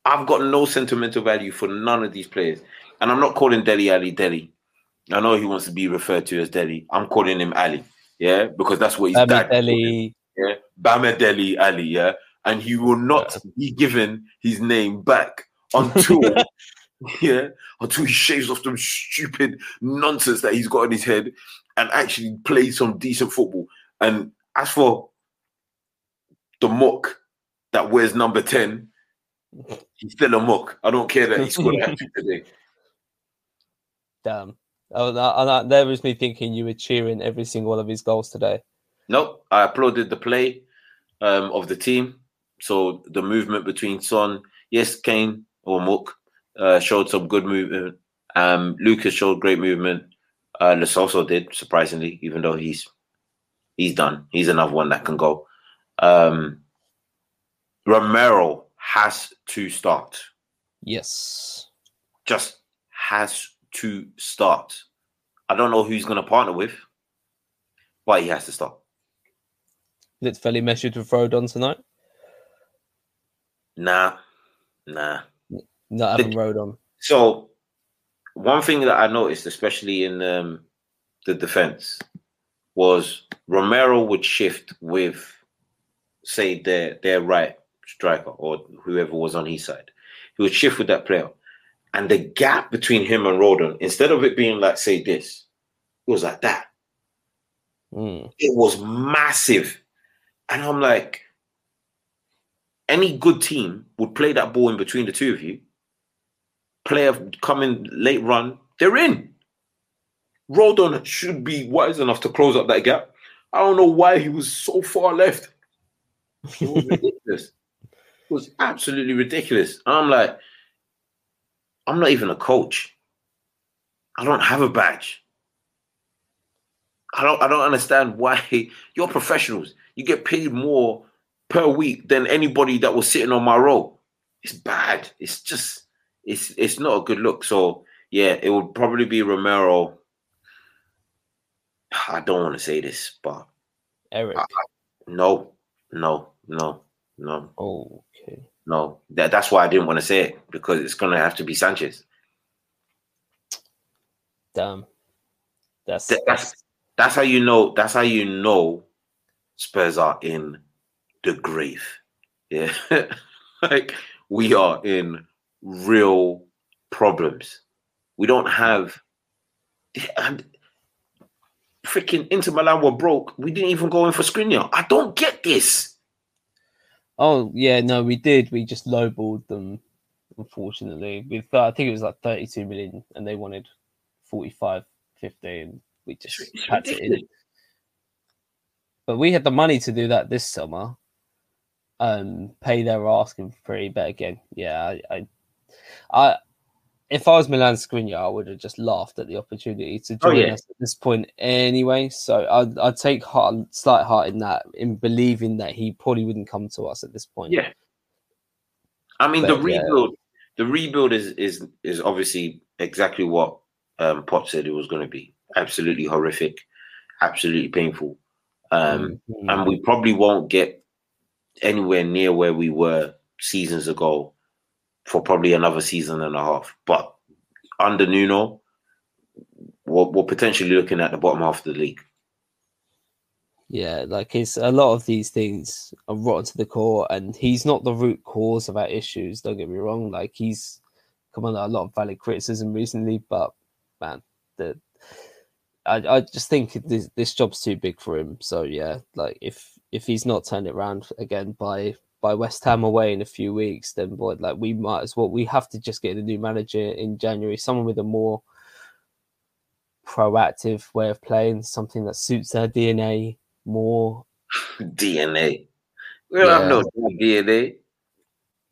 I've got no sentimental value for none of these players. And I'm not calling Dele Alli Dele. I know he wants to be referred to as Dele. I'm calling him Alli. Yeah, because that's what Bami dad. Yeah, Bamidele Alli. Yeah, and he will not be given his name back until yeah until he shaves off some stupid nonsense that he's got in his head and actually plays some decent football. And as for the muck that wears number ten, he's still a muck. I don't care that he scored a today. Damn. Oh, that, that, there was me thinking you were cheering every single one of his goals today. Nope, I applauded the play um, of the team. So the movement between Son, yes, Kane or Mook uh, showed some good movement. Um, Lucas showed great movement. Uh, Lo Celso did surprisingly, even though he's he's done. He's another one that can go. Um, Romero has to start. Yes. Just has to start. I don't know who he's going to partner with, but he has to start. Let's fairly measured with Rodon tonight. Nah, nah. Not having Rodon. So, one thing that I noticed, especially in um, the defense, was Romero would shift with, say, their their right striker or whoever was on his side. He would shift with that player, and the gap between him and Rodon, instead of it being like say this, it was like that. Mm. It was massive, and I'm like, any good team would play that ball in between the two of you. Player coming late run, they're in. Rodon should be wise enough to close up that gap. I don't know why he was so far left. It was ridiculous. It was absolutely ridiculous. And I'm like, I'm not even a coach. I don't have a badge. I don't I don't understand why you're professionals. You get paid more per week than anybody that was sitting on my row. It's bad. It's just it's it's not a good look. So yeah, it would probably be Romero. I don't want to say this, but Eric. I, no, no, no, no, okay. no. That, that's why I didn't want to say it because it's gonna have to be Sanchez. Damn. That's Th- that's that's how you know. That's how you know Spurs are in the grave. Yeah, like we are in real problems. We don't have. And freaking Inter Milan were broke. We didn't even go in for Skriniar. I don't get this. Oh yeah, no, we did. We just lowballed them, unfortunately. With uh, I think it was like 32 million, and they wanted 45, 50, and we just packed it in. But we had the money to do that this summer. Um, pay their asking fee, but again, yeah, I, I, I if I was Milan Skriniar, I would have just laughed at the opportunity to Oh, join yeah. us at this point anyway. So I'd, I'd take heart, slight heart in that, in believing that he probably wouldn't come to us at this point. Yeah. I mean, the But, yeah. rebuild, the rebuild is is is obviously exactly what um, Poch said it was going to be. Absolutely horrific, absolutely painful, um, Mhm. and we probably won't get anywhere near where we were seasons ago for probably another season and a half. But under Nuno, we're, we're potentially looking at the bottom half of the league. Yeah, like it's a lot of these things are rotten to the core, and he's not the root cause of our issues. Don't get me wrong; like he's come under a lot of valid criticism recently, but man, the I, I just think this this job's too big for him. So yeah, like if if he's not turned it around again by by West Ham away in a few weeks, then boy, like we might as well. We have to just get a new manager in January, someone with a more proactive way of playing, something that suits their DNA more. DNA. We don't have no DNA.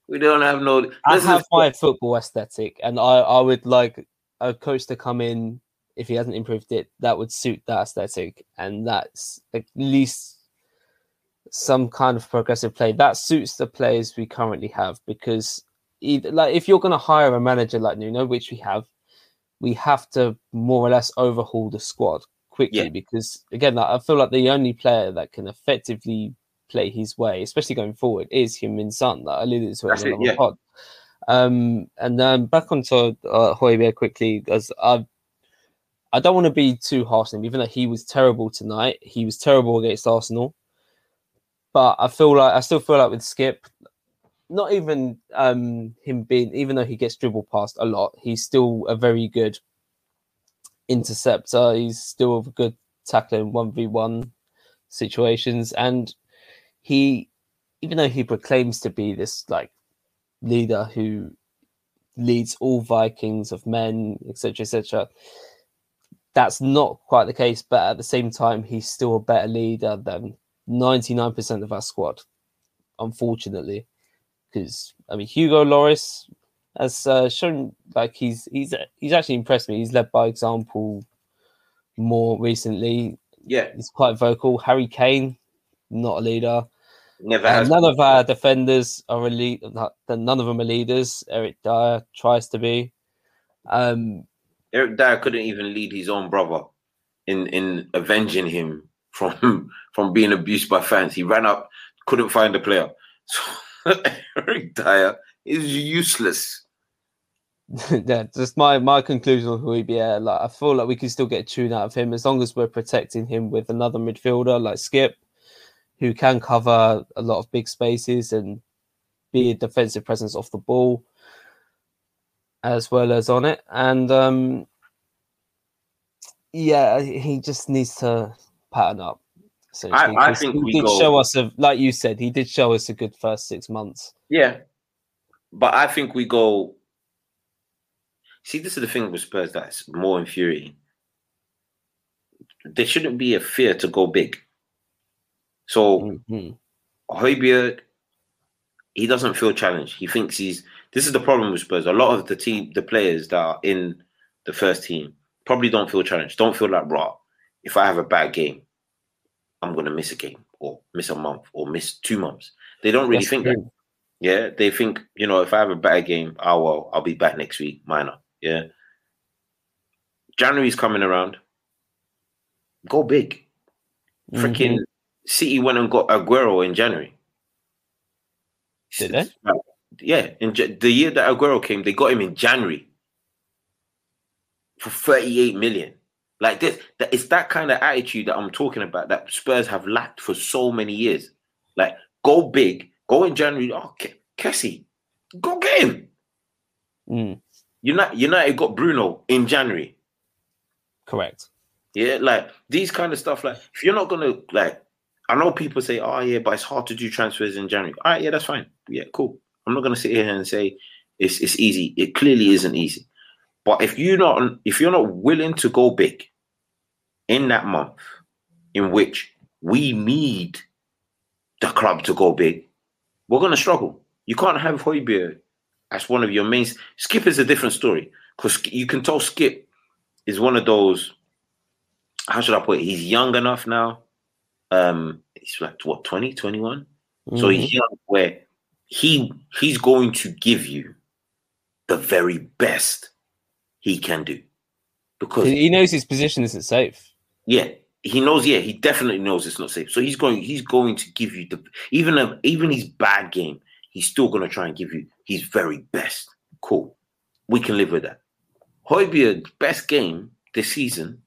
We don't have no. I This is- have my football aesthetic, and I, I would like a coach to come in if he hasn't improved it that would suit that aesthetic, and that's at least some kind of progressive play that suits the players we currently have. Because either like if you're going to hire a manager like Nuno, which we have, we have to more or less overhaul the squad quickly Yeah. because again, like, I feel like the only player that can effectively play his way, especially going forward, is Min Son. That I alluded to That's in it, another yeah. pod. Um, and then back onto uh, Højbjerg quickly, as I, I don't want to be too harsh on him, even though he was terrible tonight. He was terrible against Arsenal, but I feel like I still feel like with Skipp, not even um, him being, even though he gets dribbled past a lot, he's still a very good interceptor. He's still a good tackler in one v one situations, and he, even though he proclaims to be this like leader who leads all Vikings of men, etc., etc. That's not quite the case, but at the same time, he's still a better leader than 99% of our squad, unfortunately. Because I mean, Hugo Loris has uh, shown like he's he's he's actually impressed me. He's led by example more recently. Yeah, He's quite vocal. Harry Kane, not a leader. never none of our defenders are elite. None of them are leaders. Eric Dier tries to be. Um, Eric Dier couldn't even lead his own brother in in avenging him from from being abused by fans. He ran up, couldn't find a player. So Eric Dier is useless. yeah, just my my conclusion on Højbjerg. Like, I feel like we can still get a tune out of him as long as we're protecting him with another midfielder like Skipp, who can cover a lot of big spaces and be a defensive presence off the ball, as well as on it. And um, yeah, he just needs to pattern up. essentially, I 'cause think he did go- show us a like you said, he did show us a good first six months. Yeah, but I think we go. See, this is the thing with Spurs that's more infuriating. There shouldn't be a fear to go big. So Mhm. Højbjerg, he doesn't feel challenged. He thinks he's. This is the problem with Spurs. A lot of the team, the players that are in the first team, probably don't feel challenged. Don't feel like raw. If I have a bad game, I'm gonna miss a game or miss a month or miss two months. They don't really That's think that. Yeah, they think you know if I have a bad game, oh well, I'll be back next week. Minor. Yeah. January's coming around. Go big. Mm-hmm. Freaking City went and got Aguero in January. Did they? Yeah, in the year that Aguero came, they got him in January for 38 million. Like this, that it's that kind of attitude that I'm talking about that Spurs have lacked for so many years. Like, go big, go in January. Oh, Ke- Kessie, go get him. Mm, United, United got Bruno in January. correct. Yeah, like these kind of stuff. Like, if you're not gonna like, I know people say, "Oh yeah," but it's hard to do transfers in January. All right, yeah, that's fine. Yeah, cool. I'm not gonna sit here and say it's it's easy. It clearly isn't easy. But if you're not if you're not willing to go big in that month, in which we need the club to go big, we're gonna struggle. You can't have Højbjerg as one of your main. Skipp is a different story because you can tell Skipp is one of those how should I put it? He's young enough now. Um, he's like what 20, 21? So Mhm. he's young where he he's going to give you the very best he can do. Because he knows his position isn't safe. yeah, he knows, yeah, he definitely knows it's not safe. So he's going he's going to give you the even a, even his bad game, he's still gonna try and give you his very best. Cool. We can live with that. Højbjerg's best game this season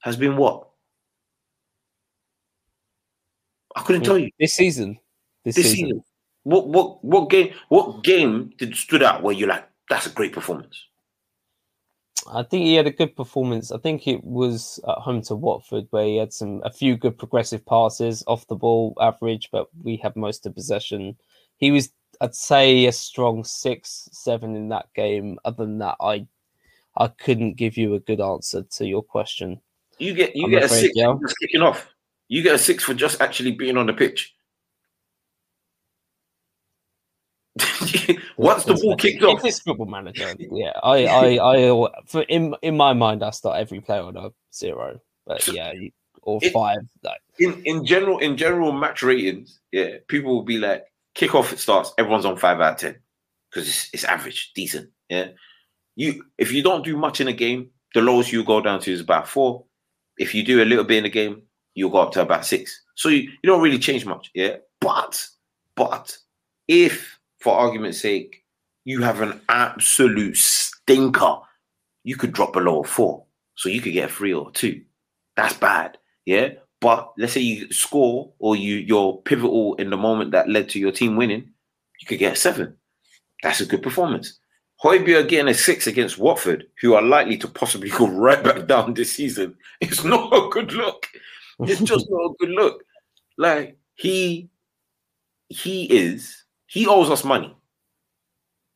has been what? I couldn't tell you. This season. This, This season. season. What what what game what game did stood out where you're like, that's a great performance? I think he had a good performance. I think it was at home to Watford where he had some a few good progressive passes off the ball, average, but we had most of possession. He was, I'd say, a strong six, seven in that game. Other than that, I, I couldn't give you a good answer to your question. You get you I'm get a six yeah. for just kicking off. You get a six for just actually being on the pitch. Once the ball kicked off, it's football manager, yeah, I, I, I, for in in my mind, I start every player on a zero, but yeah, or It- five. Like, in, in general, in general match ratings, yeah, people will be like, kick off it starts, everyone's on five out of ten. Because it's, it's average, decent. Yeah. You if you don't do much in a game, the lowest you go down to is about four. If you do a little bit in a game, you'll go up to about six. So you, you don't really change much, yeah. But but if, for argument's sake, you have an absolute stinker, you could drop below a four. So you could get a three or two. That's bad. Yeah. But let's say you score or you you're pivotal in the moment that led to your team winning, you could get a seven. That's a good performance. Højbjerg getting a six against Watford, who are likely to possibly go right back down this season, it's not a good look. It's just not a good look. Like he he is he owes us money.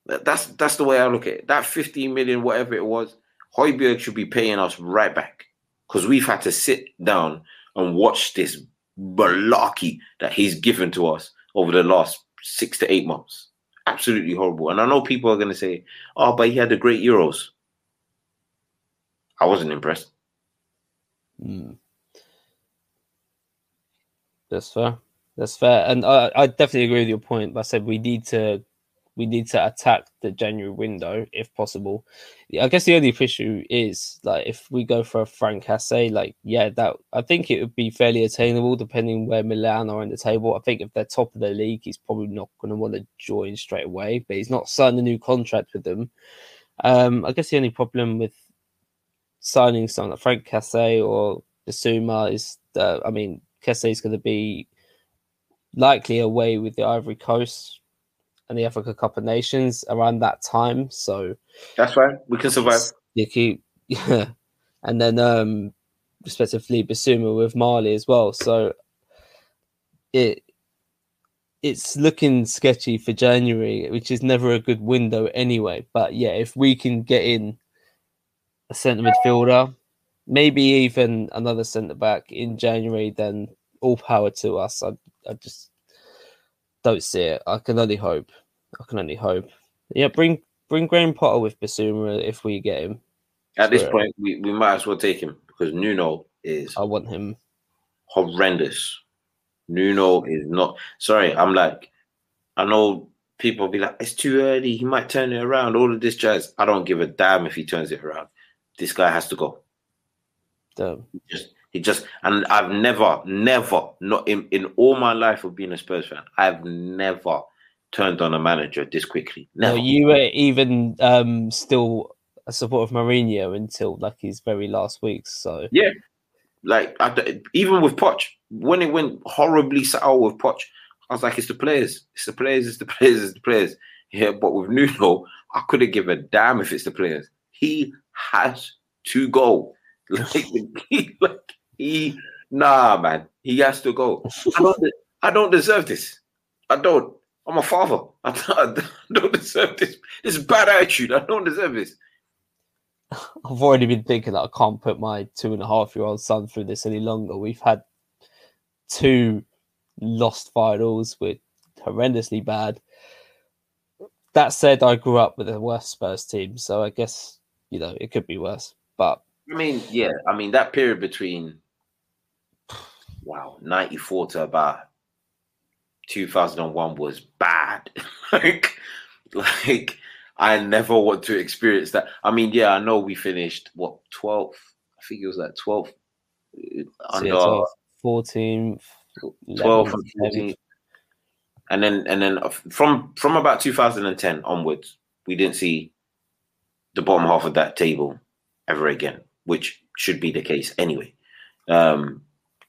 That's that's the way I look at it. That 15 million, whatever it was, Højbjerg should be paying us right back because we've had to sit down and watch this malarkey that he's given to us over the last six to eight months. Absolutely horrible. And I know people are going to say, "Oh, but he had the great Euros." I wasn't impressed. Mm. That's fair. That's fair, and I, I definitely agree with your point. I said we need to we need to attack the January window if possible. I guess the only issue is like if we go for a Franck Kessie, like yeah, that I think it would be fairly attainable depending where Milan are in the table. I think if they're top of the league, he's probably not going to want to join straight away. But he's not signed a new contract with them. Um, I guess the only problem with signing someone like Franck Kessie or Bissouma is that I mean Kessie is going to be likely away with the Ivory Coast and the Africa Cup of Nations around that time. So that's right. We can survive. Keep, yeah. And then um respectively Bissouma with Mali as well. So it it's looking sketchy for January, which is never a good window anyway. But yeah, if we can get in a centre midfielder, maybe even another centre back in January, then all power to us. I, I just don't see it. I can only hope. I can only hope. Yeah, bring bring Graham Potter with Bissouma if we get him. At this point, we, we might as well take him because Nuno is. I want him. Horrendous. Nuno is not. Sorry, I'm like, I know people be like, it's too early. He might turn it around. All of this jazz. I don't give a damn if he turns it around. This guy has to go. Damn. Just, he just, and I've never, never, not in, in all my life of being a Spurs fan, I've never turned on a manager this quickly. No, you were even um, still a support of Mourinho until like his very last weeks. So yeah, like I, even with Poch, when it went horribly sour with Poch, I was like, it's the players, it's the players, it's the players, it's the players. Yeah, but with Nuno, I couldn't give a damn if it's the players. He has to go. Like, like he, nah, man, he has to go. I don't, I don't deserve this. I don't. I'm a father. I don't deserve this. This bad attitude. I don't deserve this. I've already been thinking that I can't put my two and a half year old son through this any longer. We've had two lost finals with horrendously bad. That said, I grew up with a worse Spurs team, so I guess you know it could be worse. But I mean, yeah, I mean that period between wow ninety four to about 2001 was bad. like, like I never want to experience that. I mean, yeah, I know we finished what 12th. I think it was like 12th under yeah, 14th, 12th, 14th. And then and then from from about 2010 onwards, we didn't see the bottom half of that table ever again, which should be the case anyway. Um,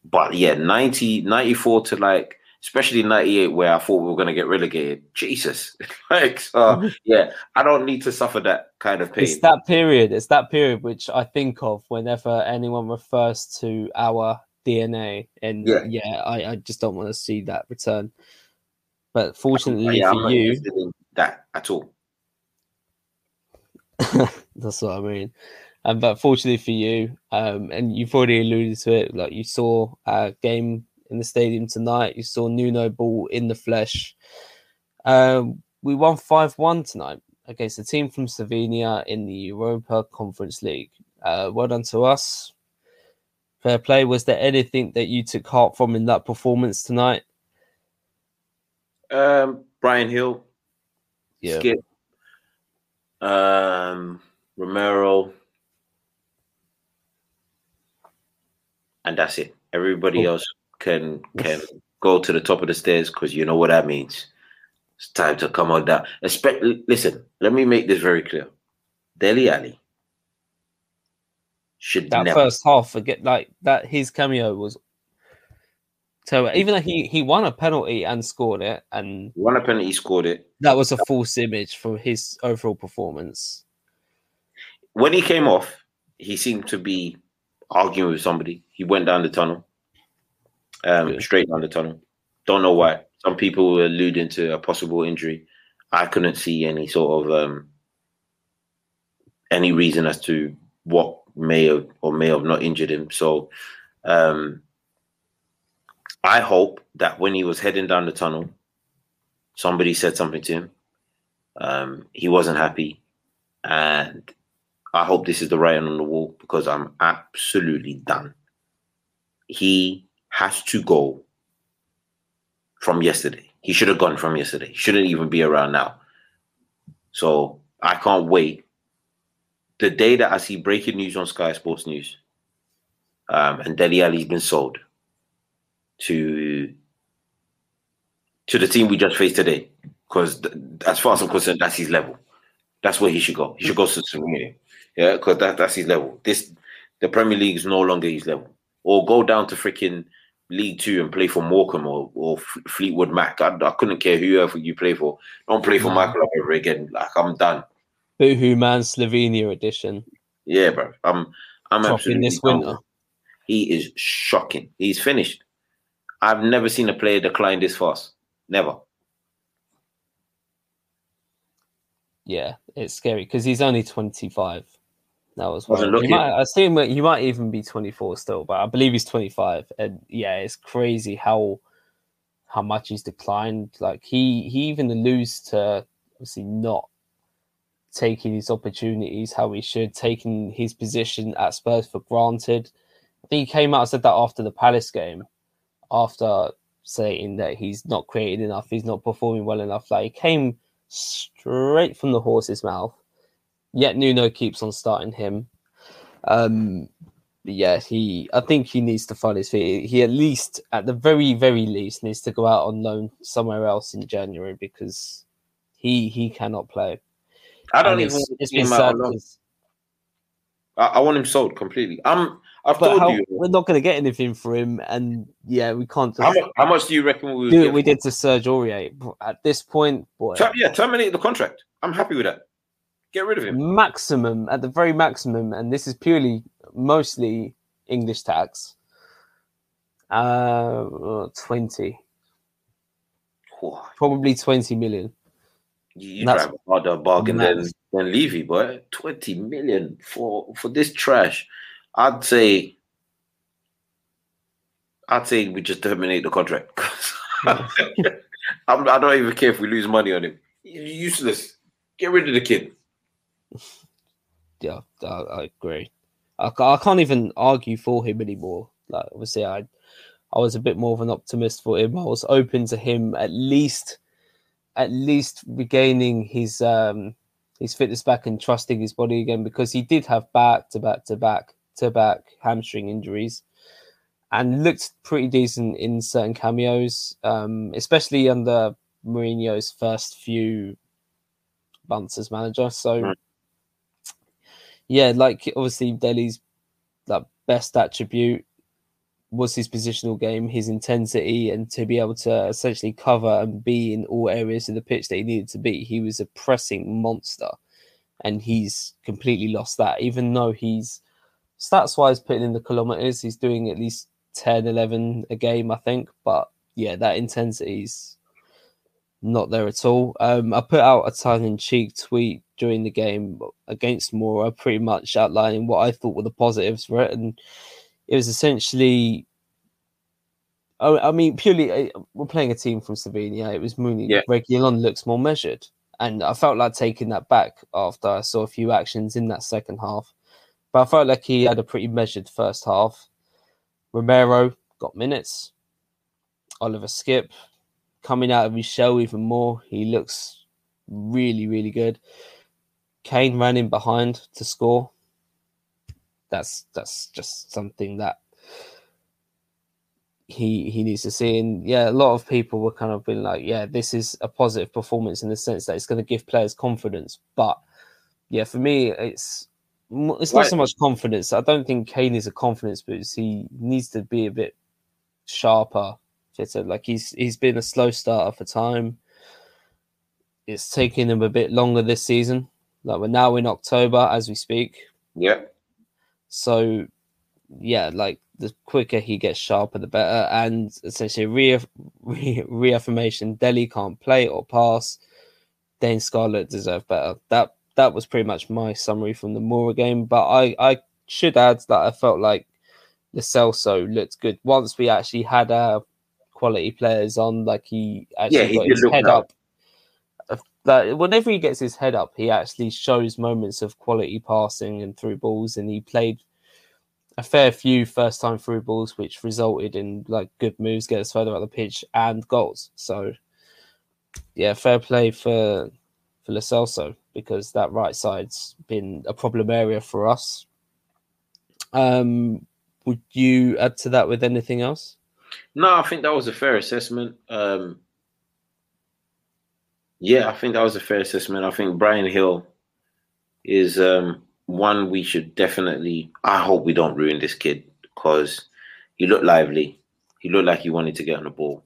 but yeah, 90, 94 to like especially 98 where I thought we were going to get relegated. Jesus. like, so, yeah, I don't need to suffer that kind of pain. It's that period. It's that period which I think of whenever anyone refers to our DNA. And yeah, yeah I, I just don't want to see that return. But fortunately yeah, for you, that at all. That's what I mean. Um, but fortunately for you, um, and you've already alluded to it, like you saw a game in the stadium tonight. You saw Nuno Ball in the flesh. Um, we won 5 1 tonight against a team from Slovenia in the Europa Conference League. Uh, well done to us. Fair play. Was there anything that you took heart from in that performance tonight? Um, Bryan Gil, yeah. Skipp. Um, Romero, and that's it. Everybody else can can go to the top of the stairs because you know what that means. It's time to come on down. Especially, listen, let me make this very clear. Dele Ali should that never. first half, forget like that. His cameo was so even though he he won a penalty and scored it, and Won a penalty, scored it. that was a false image for his overall performance. When he came off, he seemed to be arguing with somebody. He went down the tunnel, um, Good. straight down the tunnel. Don't know why. Some people were alluding to a possible injury. I couldn't see any sort of um, any reason as to what may have or may have not injured him. So um, I hope that when he was heading down the tunnel, somebody said something to him. Um, he wasn't happy, and I hope this is the writing on the wall because I'm absolutely done. He has to go from yesterday. He should have gone from yesterday. He shouldn't even be around now. So I can't wait. The day that I see breaking news on Sky Sports News, um, and Dele Alli's been sold to to the team we just faced today, because as far as I'm concerned, that's his level. That's where he should go. He should go to Slovenia. Yeah, because that, that's his level. This the Premier League is no longer his level. Or go down to freaking League Two and play for Morecambe or, or Fleetwood Mac. I, I couldn't care whoever you play for. Don't play for No. Michael mm. ever again. Like I'm done. Boohoo Man Slovenia edition Yeah, bro. I'm I'm dropping absolutely this done. winter. He is shocking. He's finished. I've never seen a player decline this fast. Never. Yeah, it's scary because he's only twenty five. That was well. Wasn't looking. might, I see him. He might even be twenty four still, but I believe he's twenty five. And yeah, it's crazy how how much he's declined. Like he he even alludes to obviously not taking his opportunities how he should, taking his position at Spurs for granted. I think he came out and said that after the Palace game, after saying that he's not creating enough, he's not performing well enough. Like he came straight from the horse's mouth. Yet Nuno keeps on starting him. Um, yeah, he. I think he needs to find his feet. He at least, at the very, very least, needs to go out on loan somewhere else in January because he he cannot play. I don't And even it's, been him sad. I, I want him sold completely. I'm I've But told how, you we're not going to get anything for him, and yeah, we can't how much, how much do you reckon we would do what we did to Serge Aurier. At this point, boy, Ter- yeah, terminate the contract. I'm happy with that. Get rid of him. maximum at the very maximum, and this is purely mostly English tax. Uh, twenty, Whew, probably twenty million. You, drive a harder bargain than than Levy, boy. Twenty million for for this trash. I'd say. I'd say we just terminate the contract. I'm, I don't even care if we lose money on him. He's useless. Get rid of the kid. Yeah, I, I agree. I, I can't even argue for him anymore. Like obviously, I I was a bit more of an optimist for him. I was open to him at least at least regaining his um his fitness back and trusting his body again because he did have back to back to back to back hamstring injuries and looked pretty decent in certain cameos, um, especially under Mourinho's first few months as manager. So Right. Yeah, like obviously Dele's like best attribute was his positional game, his intensity, and to be able to essentially cover and be in all areas of the pitch that he needed to be. He was a pressing monster, and he's completely lost that. Even though he's stats wise putting in the kilometers, he's doing at least 10, 11 a game, I think. But yeah, that intensity's not there at all. Um, I put out a tongue in cheek tweet during the game against Mura, pretty much outlining what I thought were the positives for it, and it was essentially. I mean, purely uh, we're playing a team from Slovenia. It was Mooney. Yeah. Reguilon looks more measured, and I felt like taking that back after I saw a few actions in that second half. But I felt like he had a pretty measured first half. Romero got minutes. Oliver Skipp coming out of his shell even more. He looks really, really good. Kane ran in behind to score. That's that's just something that he he needs to see. And yeah, a lot of people were kind of being like, yeah, this is a positive performance in the sense that it's going to give players confidence. But yeah, for me, it's it's not so much confidence. I don't think Kane is a confidence boost. He needs to be a bit sharper, fitter. Like he's he's been a slow starter for time. It's taking him a bit longer this season. Like we're now in October as we speak. Yeah. So yeah, like the quicker he gets sharper, the better. And essentially, re- re- reaffirmation: Dele can't play or pass. Dane Scarlett deserved better. That that was pretty much my summary from the Mura game. But I I should add that I felt like Lo Celso looked good once we actually had our quality players on. Like he actually Yeah, he got did his head well. up. That whenever he gets his head up, he actually shows moments of quality passing and through balls, and he played a fair few first time through balls, which resulted in like good moves, get us further up the pitch and goals. So yeah, fair play for for Lo Celso because that right side's been a problem area for us. Um, would you add to that with anything else? No, I think that was a fair assessment. Um, yeah, I think that was a fair assessment. I think Bryan Gil is um, one we should definitely. I hope we don't ruin this kid because he looked lively. He looked like he wanted to get on the ball.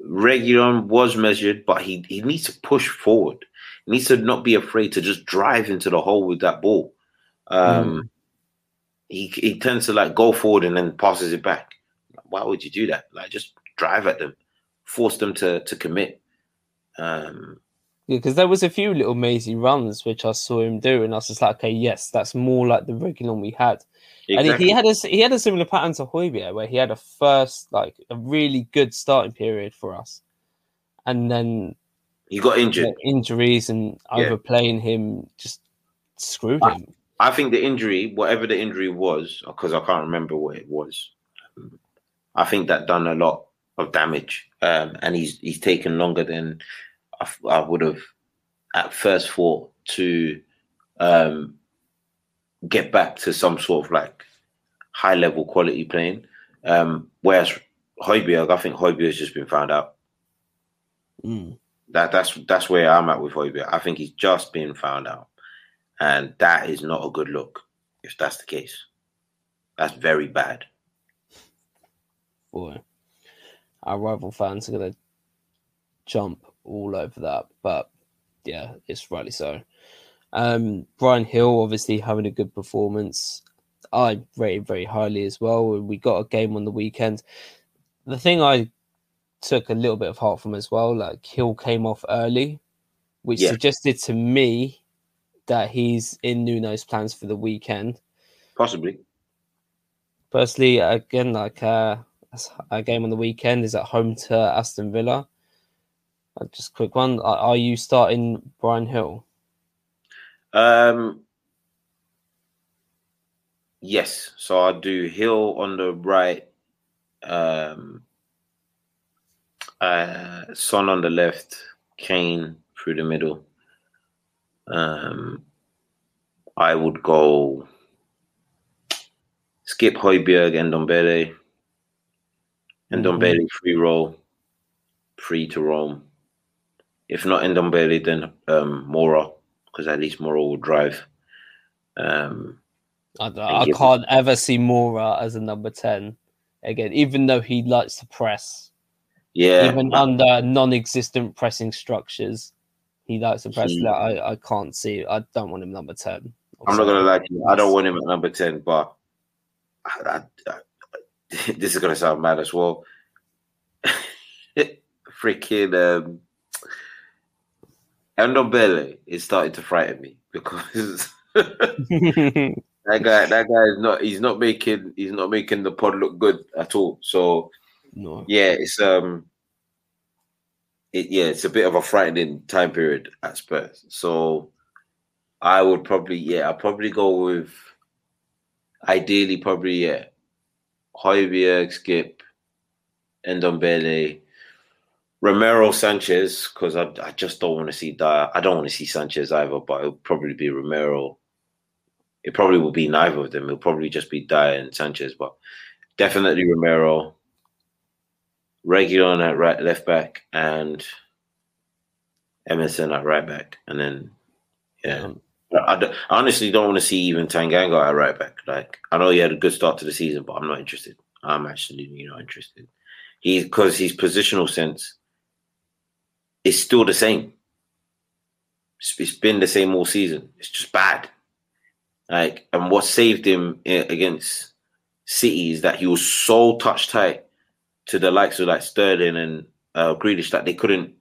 Reguilon was measured, but he, he needs to push forward. He needs to not be afraid to just drive into the hole with that ball. Um, he he tends to like go forward and then passes it back. Why would you do that? Like just drive at them, force them to to commit. Um, Yeah, because there was a few little mazy runs which I saw him do, and I was just like, okay, yes, that's more like the Reguilon we had. And he, had a he had a similar pattern to Højbjerg, where he had a first like a really good starting period for us, and then he got injured. the injuries and Yeah. overplaying him just screwed Ah. him. I think the injury, whatever the injury was, because I can't remember what it was, um, I think that done a lot of damage, um, and he's he's taken longer than I, I would have at first thought to um, get back to some sort of like high level quality playing. Um, whereas Højbjerg, I think Højbjerg has just been found out. Mm. That that's that's where I'm at with Højbjerg. I think he's just been found out, and that is not a good look. If that's the case, that's very bad. Boy, our rival fans are gonna jump all over that, but yeah, it's rightly so. Um, Bryan Gil obviously having a good performance. I rated very highly as well. We got a game on the weekend. The thing I took a little bit of heart from as well, like Gil came off early, which Yeah. suggested to me that he's in Nuno's plans for the weekend. Possibly. Firstly, again, like uh, a game on the weekend is at home to Aston Villa. Uh, Just a quick one: Are, you starting Bryan Gil? Um, yes. So I do Gil on the right, um, uh, Son on the left, Kane through the middle. Um, I would go Skipp Højbjerg and Ndombele. And Mhm. Ndombele free roll, free to roam. If not Ndombele, then um, Moura, because at least Moura will drive. Um, I, I can't ever see Moura as a number ten again, even though he likes to press, yeah, even under non-existent pressing structures. He likes to press. He- That I, I can't see. I don't want him number ten. I'm not gonna lie to you. I don't want him at number ten, but I, I, this is gonna sound mad as well. Freaking um, Ndombele is starting to frighten me because that guy, that guy is not. He's not making. He's not making the pod look good at all. So no. yeah, it's um, it, yeah, it's a bit of a frightening time period at Spurs. So I would probably, yeah, I'll probably go with ideally probably yeah, Højbjerg, Skipp, Ndombele, Romero Sanchez, because I, I just don't want to see Dier. I don't want to see Sanchez either, but it'll probably be Romero. It probably will be neither of them. It'll probably just be Dier and Sanchez, but definitely Romero. Reguilon at right left back and Emerson at right back, and then yeah. Mm-hmm. I, I honestly don't want to see even Tanganga at right back. Like I know he had a good start to the season, but I'm not interested. I'm actually you know interested. He because his positional sense is still the same. It's, it's been the same all season. It's just bad. Like and what saved him against City is that he was so touch tight to the likes of like Sterling and uh, Grealish that they couldn't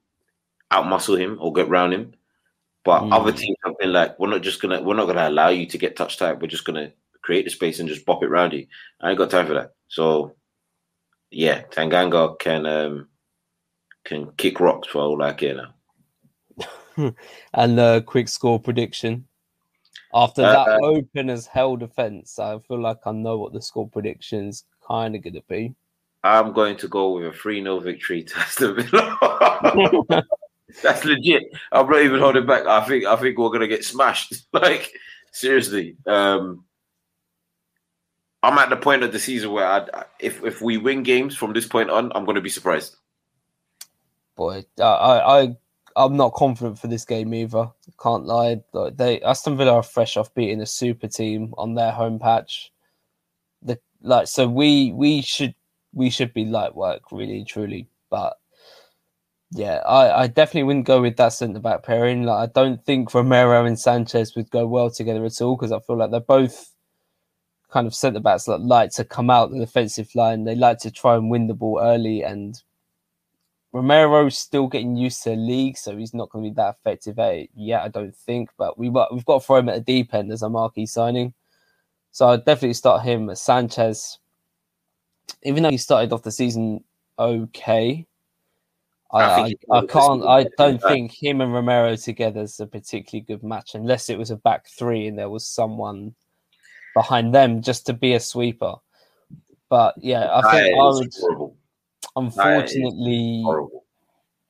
outmuscle him or get round him. But mm. other teams have been like, we're not just gonna, we're not gonna allow you to get touch tight. We're just gonna create the space and just bop it round you. I ain't got time for that. So, yeah, Tanganga can um can kick rocks for all I care now. and a quick score prediction. After that uh, open as hell defense, I feel like I know what the score prediction is kind of going to be. I'm going to go with a 3 0 victory to Aston Villa. That's legit. I'm not even holding back. I think I think we're gonna get smashed. like seriously. Um, I'm at the point of the season where I, if if we win games from this point on, I'm gonna be surprised. Boy, uh, I I I'm not confident for this game either. Can't lie. Like They Aston Villa are fresh off beating a super team on their home patch. The like so we we should we should be light work really truly, but yeah, I, I definitely wouldn't go with that centre back pairing. Like, I don't think Romero and Sanchez would go well together at all because I feel like they're both kind of centre backs that like to come out the defensive line. They like to try and win the ball early, and Romero's still getting used to the league, so he's not going to be that effective at it yet. I don't think, but we we've got to throw him at the deep end as a marquee signing. So I'd definitely start him. Sanchez, even though he started off the season okay, I, I, I, can't. I don't think him and Romero together is a particularly good match, unless it was a back three and there was someone behind them just to be a sweeper. But yeah, I think I would. Horrible. Unfortunately,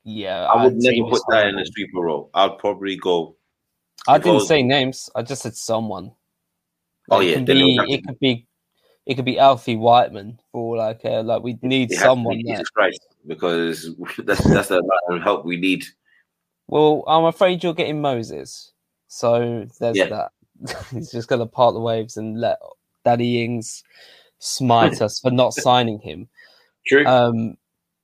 yeah, I would never put that in a sweeper role. I'd probably go. I didn't say names. I just said someone. Oh yeah, it could be. It could be. It could be Alfie Whiteman for like uh, like we need someone. Jesus Christ because that's that's the amount of help we need. Well, I'm afraid you're getting Moses, so there's yeah. that. He's just going to part the waves and let Daddy Ings smite us for not signing him. True. Um,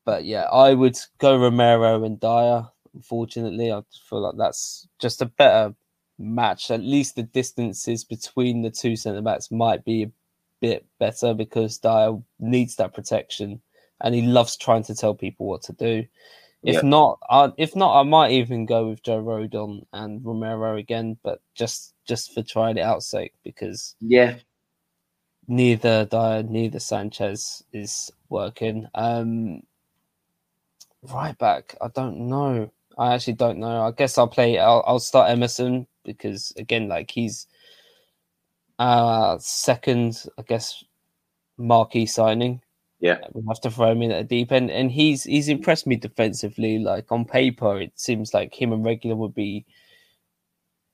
but yeah, I would go Romero and Dier. Unfortunately, I feel like that's just a better match. At least the distances between the two centre backs might be a bit better because Dier needs that protection and he loves trying to tell people what to do. If yep. not, I, if not, I might even go with Joe Rodon and Romero again, but just just for trying it out sake because yeah, neither Dier, neither Sanchez is working. Um, right back, I don't know. I actually don't know. I guess I'll play. I'll, I'll start Emerson because again, like he's uh second, I guess, marquee signing yeah, we have to throw him in at the deep end, and he's he's impressed me defensively. Like on paper, it seems like him and Reguilon would be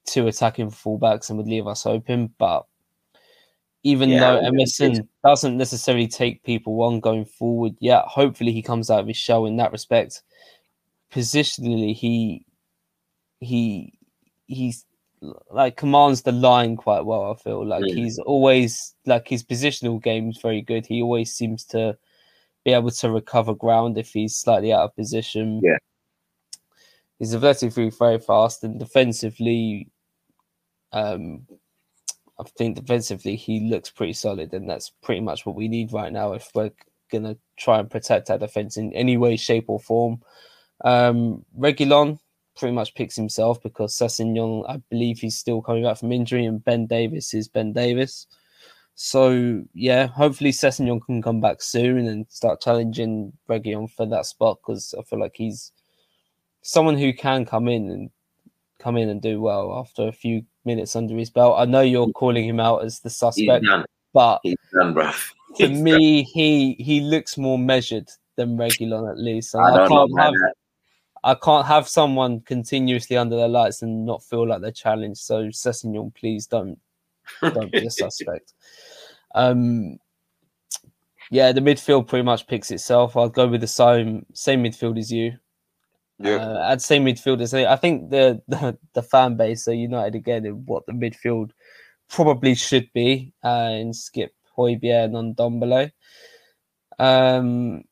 two attacking fullbacks and would leave us open. But even yeah, though Emerson doesn't necessarily take people on going forward, yeah, hopefully he comes out of his shell in that respect. Positionally, he he he's like commands the line quite well. I feel like mm. he's always like his positional game is very good. He always seems to be able to recover ground if he's slightly out of position. Yeah, he's athletically very fast and defensively. Um, I think defensively he looks pretty solid, and that's pretty much what we need right now if we're gonna try and protect our defense in any way, shape, or form. Um, Reguilon, pretty much picks himself because Sessegnon, I believe he's still coming back from injury, and Ben Davies is Ben Davies. So yeah, hopefully Sessegnon can come back soon and start challenging Reguilon for that spot because I feel like he's someone who can come in and come in and do well after a few minutes under his belt. I know you're calling him out as the suspect, but done, for me, he he looks more measured than Reguilon at least. I, I, can't have that. I can't have someone continuously under the lights and not feel like they're challenged. So Sessegnon, please don't don't be a suspect. Um, yeah, the midfield pretty much picks itself. I'll go with the same same midfield as you. Yeah. Uh, I'd say midfield as I think the, the the fan base are united again in what the midfield probably should be uh, in Skipp Højbjerg and Ndombele. Um,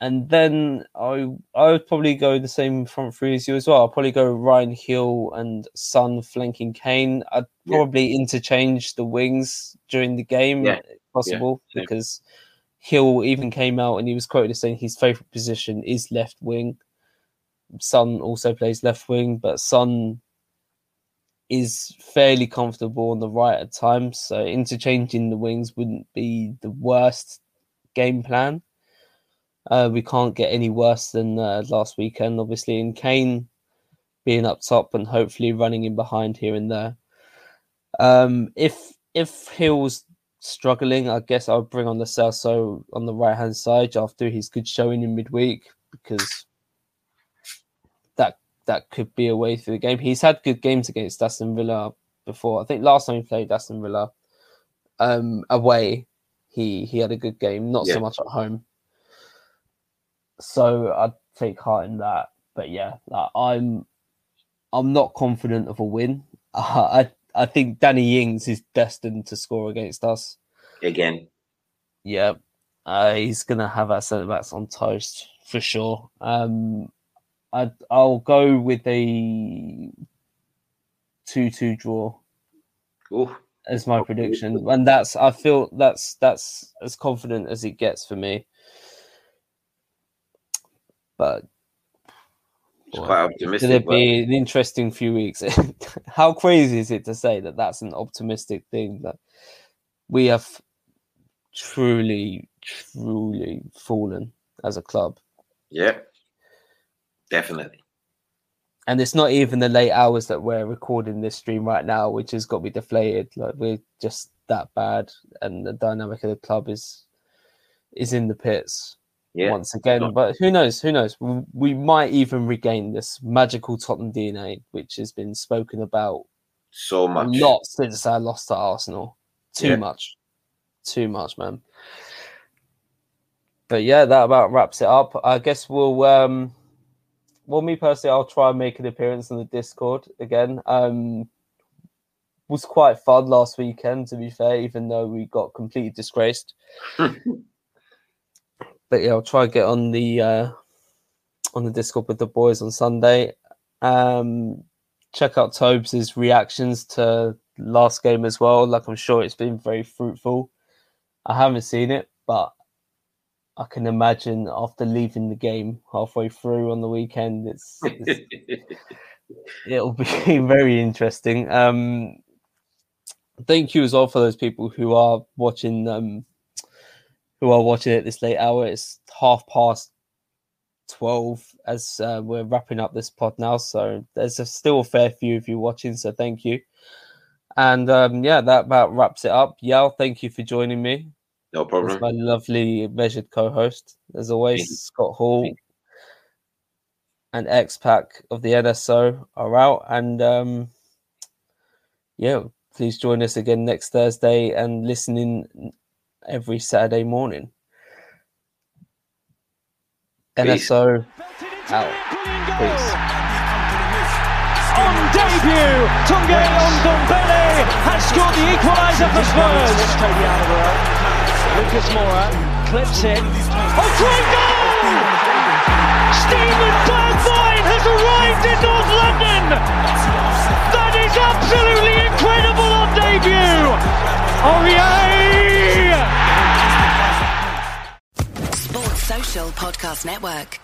and then I I would probably go the same front three as you as well. I'll probably go Bryan Gil and Son flanking Kane. I'd Yeah. probably interchange the wings during the game Yeah. if possible same. because Gil even came out and he was quoted as saying his favourite position is left wing. Son also plays left wing, but Son is fairly comfortable on the right at times. So interchanging the wings wouldn't be the worst game plan. Uh, we can't get any worse than uh, last weekend, obviously. And Kane being up top and hopefully running in behind here and there. Um, if if Gil's struggling, I guess I'll bring on Lo Celso on the right hand side after his good showing in midweek because that could be a way through the game. He's had good games against Aston Villa before. I think last time he played Aston Villa um, away, he he had a good game, not Yeah. so much at home. So I'd take heart in that. But yeah, like, I'm I'm not confident of a win. I I think Danny Ings is destined to score against us. Again. Yeah, uh, he's gonna have our centre backs on toast for sure. Um, I I'll go with a two-two draw Ooh. as my prediction, and that's I feel that's that's as confident as it gets for me. But It's quite optimistic. but be an interesting few weeks. How crazy is it to say that that's an optimistic thing that we have truly, truly fallen as a club, Yeah. Definitely. and it's not even the late hours that we're recording this stream right now, which has got me deflated. Like we're just that bad, and the dynamic of the club is is in the pits. Yeah. once again. But who knows? Who knows? We, might even regain this magical Tottenham DNA, which has been spoken about So a much. lot since I lost to Arsenal. Too Yeah. much, too much, man. But yeah, that about wraps it up. I guess we'll. um Well, me personally, I'll try and make an appearance on the Discord again. Um Was quite fun last weekend, to be fair, even though we got completely disgraced but yeah, I'll try and get on the uh, on the Discord with the boys on Sunday. Um, check out Tobes' reactions to last game as well. Like I'm sure it's been very fruitful. I haven't seen it, but I can imagine after leaving the game halfway through on the weekend, it's, it's it'll be very interesting. Um, thank you as well for those people who are watching um, who are watching it this late hour. It's half past 12 as uh, we're wrapping up this pod now. So there's a, still a fair few of you watching. So thank you. And um, yeah, that about wraps it up. Yaw, thank you for joining me. No As problem. my lovely measured co host. As always, Thank you. Scott Hall Thank and X Pack of the NSO are out. And um, yeah, please join us again next Thursday and listen in every Saturday morning. Peace. NSO out. Peace. On debut, Tanguy Ndombele has scored the equaliser for Spurs. Lucas Moura clips it. Oh, great goal! Steven Bergwijn has arrived in North London. That is absolutely incredible on debut. Yeah! Sports Social Podcast Network.